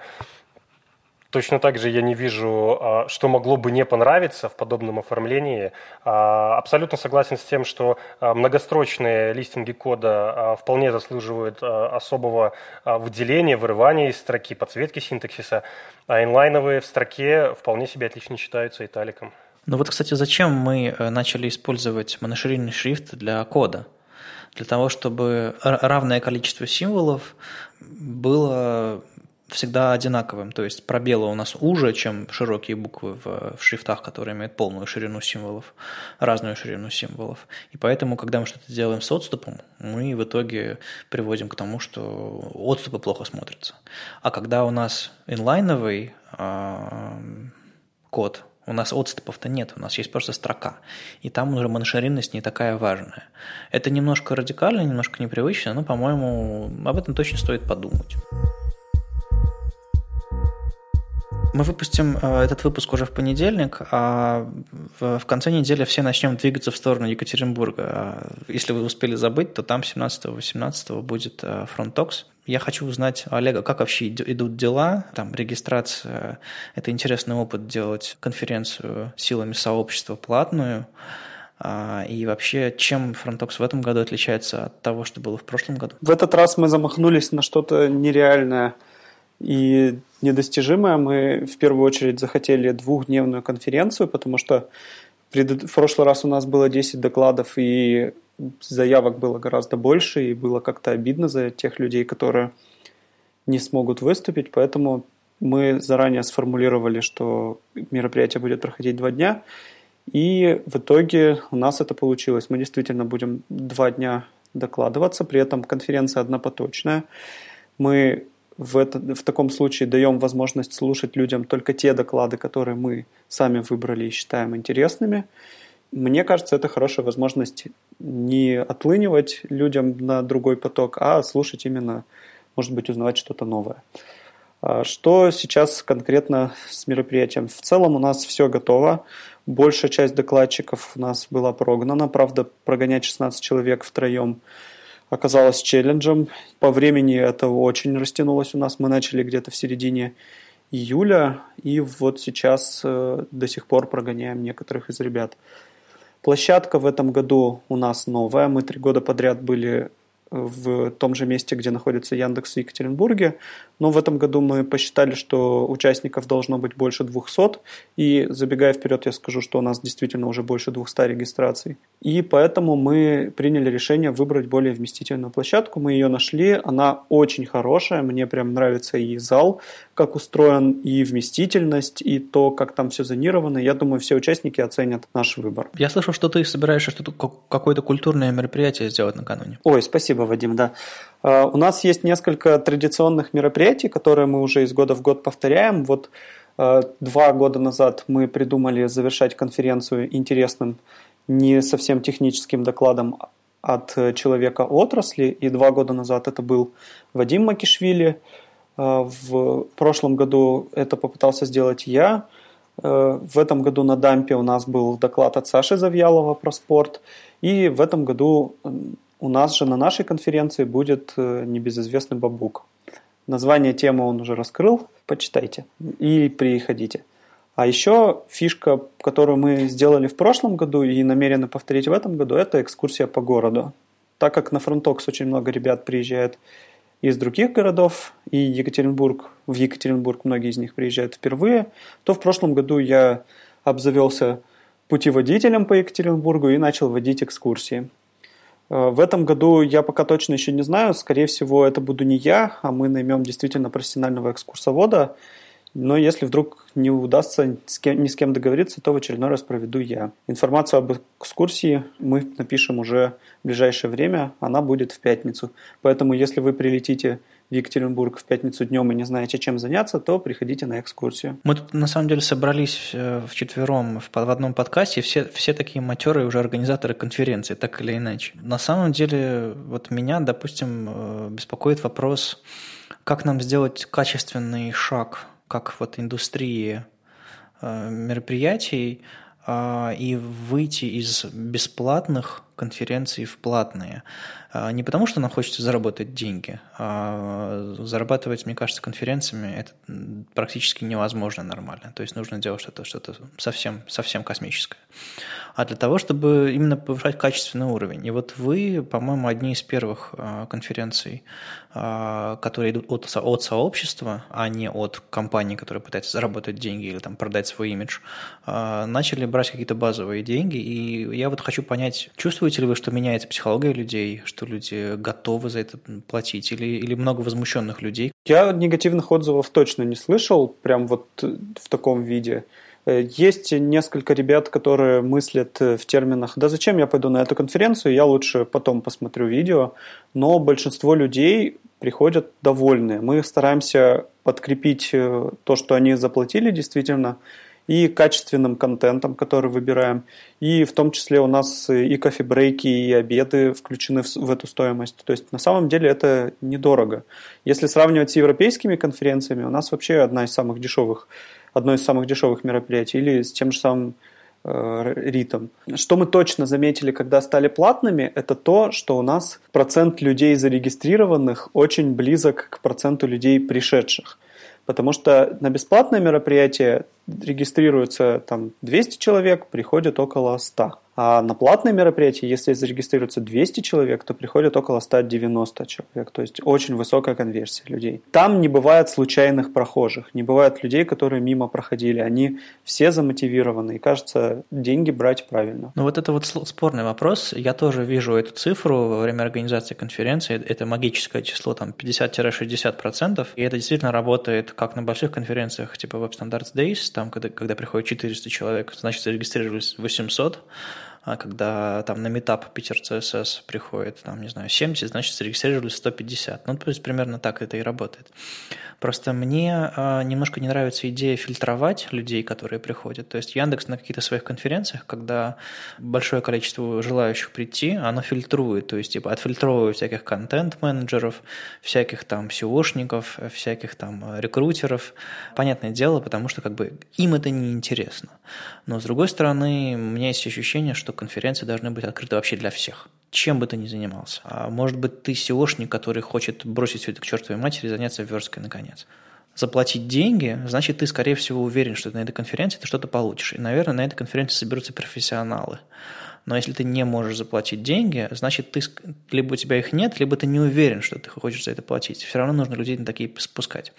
Точно так же я не вижу, а, что могло бы не понравиться в подобном оформлении. А, абсолютно согласен с тем, что а, многострочные листинги кода вполне заслуживают особого выделения, вырывания из строки, подсветки синтаксиса, а инлайновые в строке вполне себе отлично читаются италиком. Ну вот, кстати, зачем мы э, начали использовать моноширинный шрифт для кода? Для того, чтобы равное количество символов было всегда одинаковым. То есть пробелы у нас уже, чем широкие буквы в, в шрифтах, которые имеют полную ширину символов, разную ширину символов. И поэтому, когда мы что-то делаем с отступом, мы в итоге приводим к тому, что отступы плохо смотрятся. А когда у нас инлайновый э, код, у нас отступов-то нет, у нас есть просто строка. И там уже моношаринность не такая важная. Это немножко радикально, немножко непривычно, но, по-моему, об этом точно стоит подумать. Мы выпустим э, этот выпуск уже в понедельник, а в конце недели все начнем двигаться в сторону Екатеринбурга. А если вы успели забыть, то там 17-18 будет э, фронтокс. Я хочу узнать, Олега, как вообще идут дела, там регистрация, это интересный опыт делать конференцию силами сообщества платную, а, и вообще, чем Frontox в этом году отличается от того, что было в прошлом году? В этот раз мы замахнулись на что-то нереальное и недостижимое. Мы в первую очередь захотели двухдневную конференцию, потому что в прошлый раз у нас было 10 докладов, и заявок было гораздо больше, и было как-то обидно за тех людей, которые не смогут выступить, поэтому мы заранее сформулировали, что мероприятие будет проходить два дня, и в итоге у нас это получилось. Мы действительно будем два дня докладываться, при этом конференция однопоточная. Мы в, это, в таком случае даем возможность слушать людям только те доклады, которые мы сами выбрали и считаем интересными. Мне кажется, это хорошая возможность не отлынивать людям на другой поток, а слушать именно, может быть, узнавать что-то новое. А что сейчас конкретно с мероприятием? В целом у нас все готово. Большая часть докладчиков у нас была прогнана. Правда, прогонять 16 человек втроем – оказалось челленджем. По времени это очень растянулось у нас. Мы начали где-то в середине июля, и вот сейчас э, до сих пор прогоняем некоторых из ребят. Площадка в этом году у нас новая. Мы три года подряд были в том же месте, где находится Яндекс в Екатеринбурге. Но в этом году мы посчитали, что участников должно быть больше 200. И забегая вперед, я скажу, что у нас действительно уже больше 200 регистраций. И поэтому мы приняли решение выбрать более вместительную площадку. Мы ее нашли, она очень хорошая, мне прям нравится и зал, как устроен, и вместительность, и то, как там все зонировано. Я думаю, все участники оценят наш выбор. Я слышал, что ты собираешься что-то, какое-то культурное мероприятие сделать накануне. Ой, спасибо, Вадим, да. А, у нас есть несколько традиционных мероприятий, которые мы уже из года в год повторяем. Вот а, два года назад мы придумали завершать конференцию интересным, не совсем техническим докладом от человека отрасли, и два года назад это был Вадим Макишвили. А, в прошлом году это попытался сделать я. В этом году на DUMP'е у нас был доклад от Саши Завьялова про спорт. И в этом году у нас же на нашей конференции будет э, небезызвестный Бобук. Название темы он уже раскрыл, почитайте и приходите. А еще фишка, которую мы сделали в прошлом году и намерены повторить в этом году, это экскурсия по городу. Так как на FrontTalks очень много ребят приезжает из других городов, и Екатеринбург, в Екатеринбург многие из них приезжают впервые, то в прошлом году я обзавелся путеводителем по Екатеринбургу и начал водить экскурсии. Э, в этом году я пока точно еще не знаю. Скорее всего, это буду не я, а мы наймем действительно профессионального экскурсовода. Но если вдруг не удастся с кем, ни с кем договориться, то в очередной раз проведу я. Информацию об экскурсии мы напишем уже в ближайшее время. Она будет в пятницу. Поэтому, если вы прилетите в Екатеринбург в пятницу днем и не знаете, чем заняться, то приходите на экскурсию. Мы тут на самом деле собрались э, в четвером в, одном подкасте, все, все такие матерые уже организаторы конференции, так или иначе. На самом деле, вот меня, допустим, э, беспокоит вопрос, как нам сделать качественный шаг, как вот индустрии э, мероприятий, а, и выйти из бесплатных конференций в платные. А, не потому, что нам хочется заработать деньги. А зарабатывать, мне кажется, конференциями это практически невозможно нормально. То есть нужно делать что-то что совсем, совсем космическое. А для того, чтобы именно повышать качественный уровень. И вот вы, по-моему, одни из первых а, конференций, а, которые идут от, от сообщества, а не от компании, которая пытается заработать деньги или там продать свой имидж, начали брать какие-то базовые деньги. И я вот хочу понять, чувствуете ли вы, что меняется психология людей, что люди готовы за это платить, или, или много возмущенных людей? Я негативных отзывов точно не слышал, прям вот в таком виде. Э, есть несколько ребят, которые мыслят в терминах «да зачем я пойду на эту конференцию, я лучше потом посмотрю видео», но большинство людей приходят довольные. Мы стараемся подкрепить э, то, что они заплатили действительно, и качественным контентом, который выбираем. И в том числе у нас и кофе-брейки, и обеды включены в, эту стоимость. То есть на самом деле это недорого. Если сравнивать с европейскими конференциями, у нас вообще одна из самых дешевых, одно из самых дешевых мероприятий. Или с тем же самым э, ритм. Что мы точно заметили, когда стали платными, это то, что у нас процент людей зарегистрированных очень близок к проценту людей пришедших. Потому что на бесплатное мероприятие регистрируется там 200 человек, приходит около 100. А на платные мероприятия, если зарегистрируется 200 человек, то приходит около 190 человек. То есть очень высокая конверсия людей. Там не бывает случайных прохожих, не бывает людей, которые мимо проходили. Они все замотивированы. И кажется, деньги брать правильно. Ну вот это вот спорный вопрос. Я тоже вижу эту цифру во время организации конференции. Это магическое число там 50-60%. И это действительно работает как на больших конференциях, типа Web Standards Days, там, когда, когда приходит 400 человек, значит, зарегистрировались 800 а когда там на метап Питер CSS приходит, там, не знаю, 70, значит, зарегистрировались 150. Ну, то есть примерно так это и работает. Просто мне э, немножко не нравится идея фильтровать людей, которые приходят. То есть Яндекс на каких-то своих конференциях, когда большое количество желающих прийти, оно фильтрует, то есть типа отфильтровывает всяких контент-менеджеров, всяких там SEOшников, всяких там рекрутеров. Понятное дело, потому что как бы им это не интересно. Но с другой стороны, у меня есть ощущение, что конференции должны быть открыты вообще для всех чем бы ты ни занимался. А может быть, ты SEOшник, который хочет бросить все это к чертовой матери и заняться версткой наконец. заплатить деньги, значит, ты, скорее всего, уверен, что на этой конференции ты что-то получишь. И, наверное, на этой конференции соберутся профессионалы. Но если ты не можешь заплатить деньги, значит, ты, либо у тебя их нет, либо ты не уверен, что ты хочешь за это платить. Все равно нужно людей на такие спускать.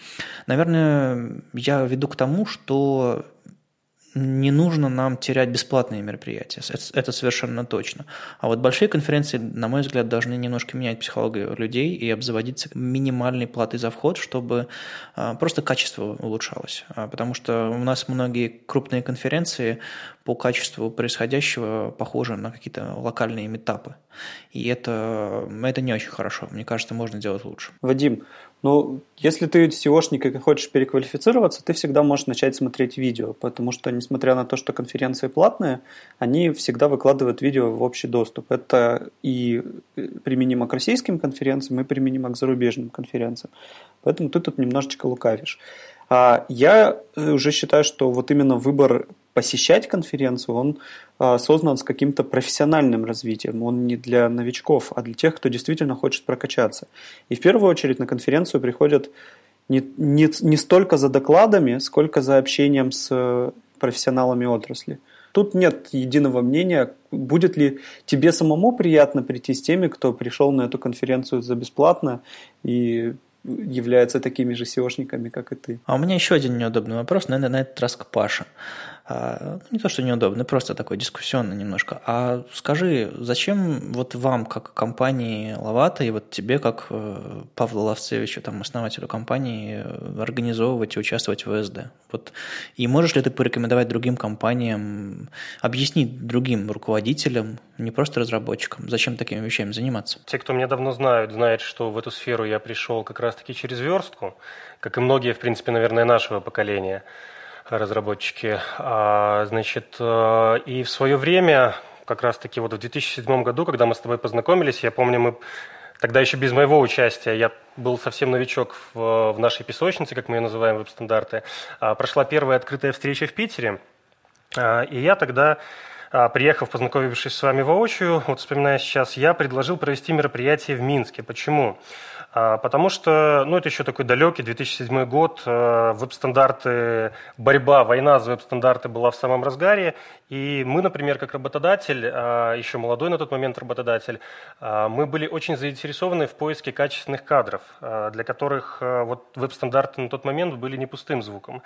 Наверное, я веду к тому, что не нужно нам терять бесплатные мероприятия. Это совершенно точно. А вот большие конференции, на мой взгляд, должны немножко менять психологию людей и обзаводиться минимальной платой за вход, чтобы а, просто качество улучшалось. А, потому что у нас многие крупные конференции по качеству происходящего похожи на какие-то локальные метапы. И это, это не очень хорошо. Мне кажется, можно делать лучше. Вадим, ну, если ты SEOшник и хочешь переквалифицироваться, ты всегда можешь начать смотреть видео, потому что, несмотря на то, что конференции платные, они всегда выкладывают видео в общий доступ. Это и применимо к российским конференциям, и применимо к зарубежным конференциям. Поэтому ты тут немножечко лукавишь. А я уже считаю, что вот именно выбор посещать конференцию, он а, создан с каким-то профессиональным развитием. Он не для новичков, а для тех, кто действительно хочет прокачаться. И в первую очередь на конференцию приходят не, не, не столько за докладами, сколько за общением с э, профессионалами отрасли. Тут нет единого мнения, будет ли тебе самому приятно прийти с теми, кто пришел на эту конференцию за бесплатно и являются такими же SEOшниками, как и ты. А у меня еще один неудобный вопрос, наверное, на этот раз к Паше. А, ну, не то, что неудобно, просто такой дискуссионный немножко. А скажи, зачем вот вам, как компании Лавата, и вот тебе, как э, Павлу Лавцевичу, там, основателю компании, организовывать и участвовать в ВСД? Вот. И можешь ли ты порекомендовать другим компаниям, объяснить другим руководителям, не просто разработчикам, зачем такими вещами заниматься? Те, кто меня давно знают, знают, что в эту сферу я пришел как раз-таки через верстку, как и многие, в принципе, наверное, нашего поколения – разработчики. А, значит, э, и в свое время, как раз-таки вот в 2007 году, когда мы с тобой познакомились, я помню, мы тогда еще без моего участия, я был совсем новичок в, в нашей песочнице, как мы ее называем, веб-стандарты, а, прошла первая открытая встреча в Питере, а, и я тогда приехав, познакомившись с вами воочию, вот вспоминая сейчас, я предложил провести мероприятие в Минске. Почему? А, потому что, ну, это еще такой далекий 2007 год, э, веб-стандарты, борьба, война за веб-стандарты была в самом разгаре, и мы, например, как работодатель, а, еще молодой на тот момент работодатель, а, мы были очень заинтересованы в поиске качественных кадров, для которых э, вот веб-стандарты на тот момент были не пустым звуком.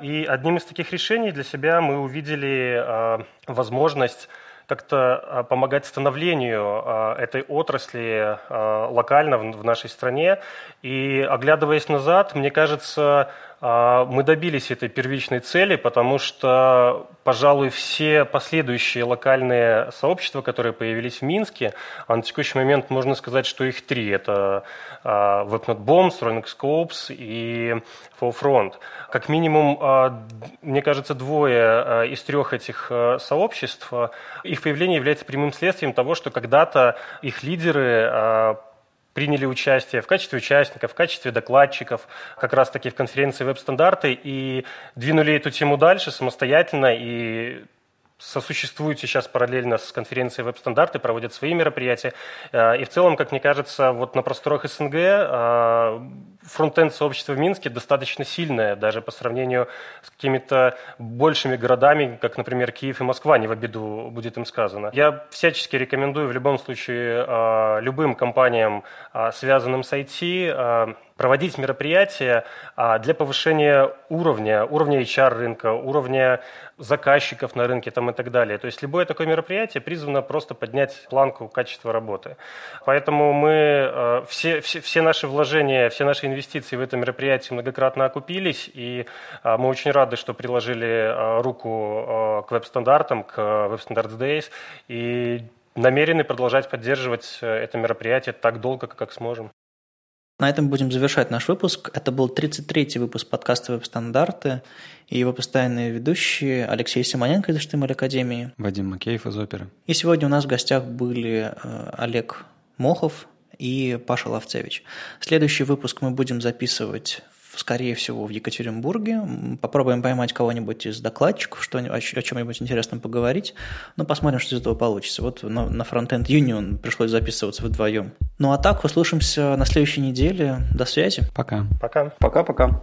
И одним из таких решений для себя мы увидели возможность как-то а, помогать становлению а, этой отрасли а, локально в нашей стране. И оглядываясь назад, мне кажется, мы добились этой первичной цели, потому что, пожалуй, все последующие локальные сообщества, которые появились в Минске, а на текущий момент можно сказать, что их три. Это а, WebNet Bombs, Running Scopes и Forefront. Как минимум, а, мне кажется, двое из трех этих сообществ, их появление является прямым следствием того, что когда-то их лидеры приняли участие в качестве участников, в качестве докладчиков, как раз-таки в конференции веб-стандарты, и двинули эту тему дальше самостоятельно, и сосуществуют сейчас параллельно с конференцией веб-стандарты, проводят свои мероприятия. Э, и в целом, как мне кажется, вот на просторах СНГ э, фронтенд сообщества в Минске достаточно сильное, даже по сравнению с какими-то большими городами, как, например, Киев и Москва, не в обиду будет им сказано. Я всячески рекомендую в любом случае э, любым компаниям, связанным с IT, проводить мероприятия а, для повышения уровня, уровня HR рынка, уровня заказчиков на рынке там, и так далее. То есть любое такое мероприятие призвано просто поднять планку качества работы. Поэтому мы а, все, все, все наши вложения, все наши инвестиции в это мероприятие многократно окупились, и а, мы очень рады, что приложили руку к веб-стандартам, к Web Standards Days, и намерены продолжать поддерживать э, это мероприятие так долго, как сможем. На этом будем завершать наш выпуск. Это был 33-й выпуск подкаста «Веб-стандарты» и его постоянные ведущие Алексей Симоненко из HTML Академии. Вадим Макеев из Оперы. И сегодня у нас в гостях были э, Олег Мохов и Паша Лавцевич. Следующий выпуск мы будем записывать скорее всего, в Екатеринбурге. Попробуем поймать кого-нибудь из докладчиков, что, о, о чем-нибудь интересном поговорить. Но посмотрим, что из этого получится. Вот на, на Frontend Union пришлось записываться вдвоем. Ну а так, услышимся на следующей неделе. До связи. Пока. Пока. Пока-пока.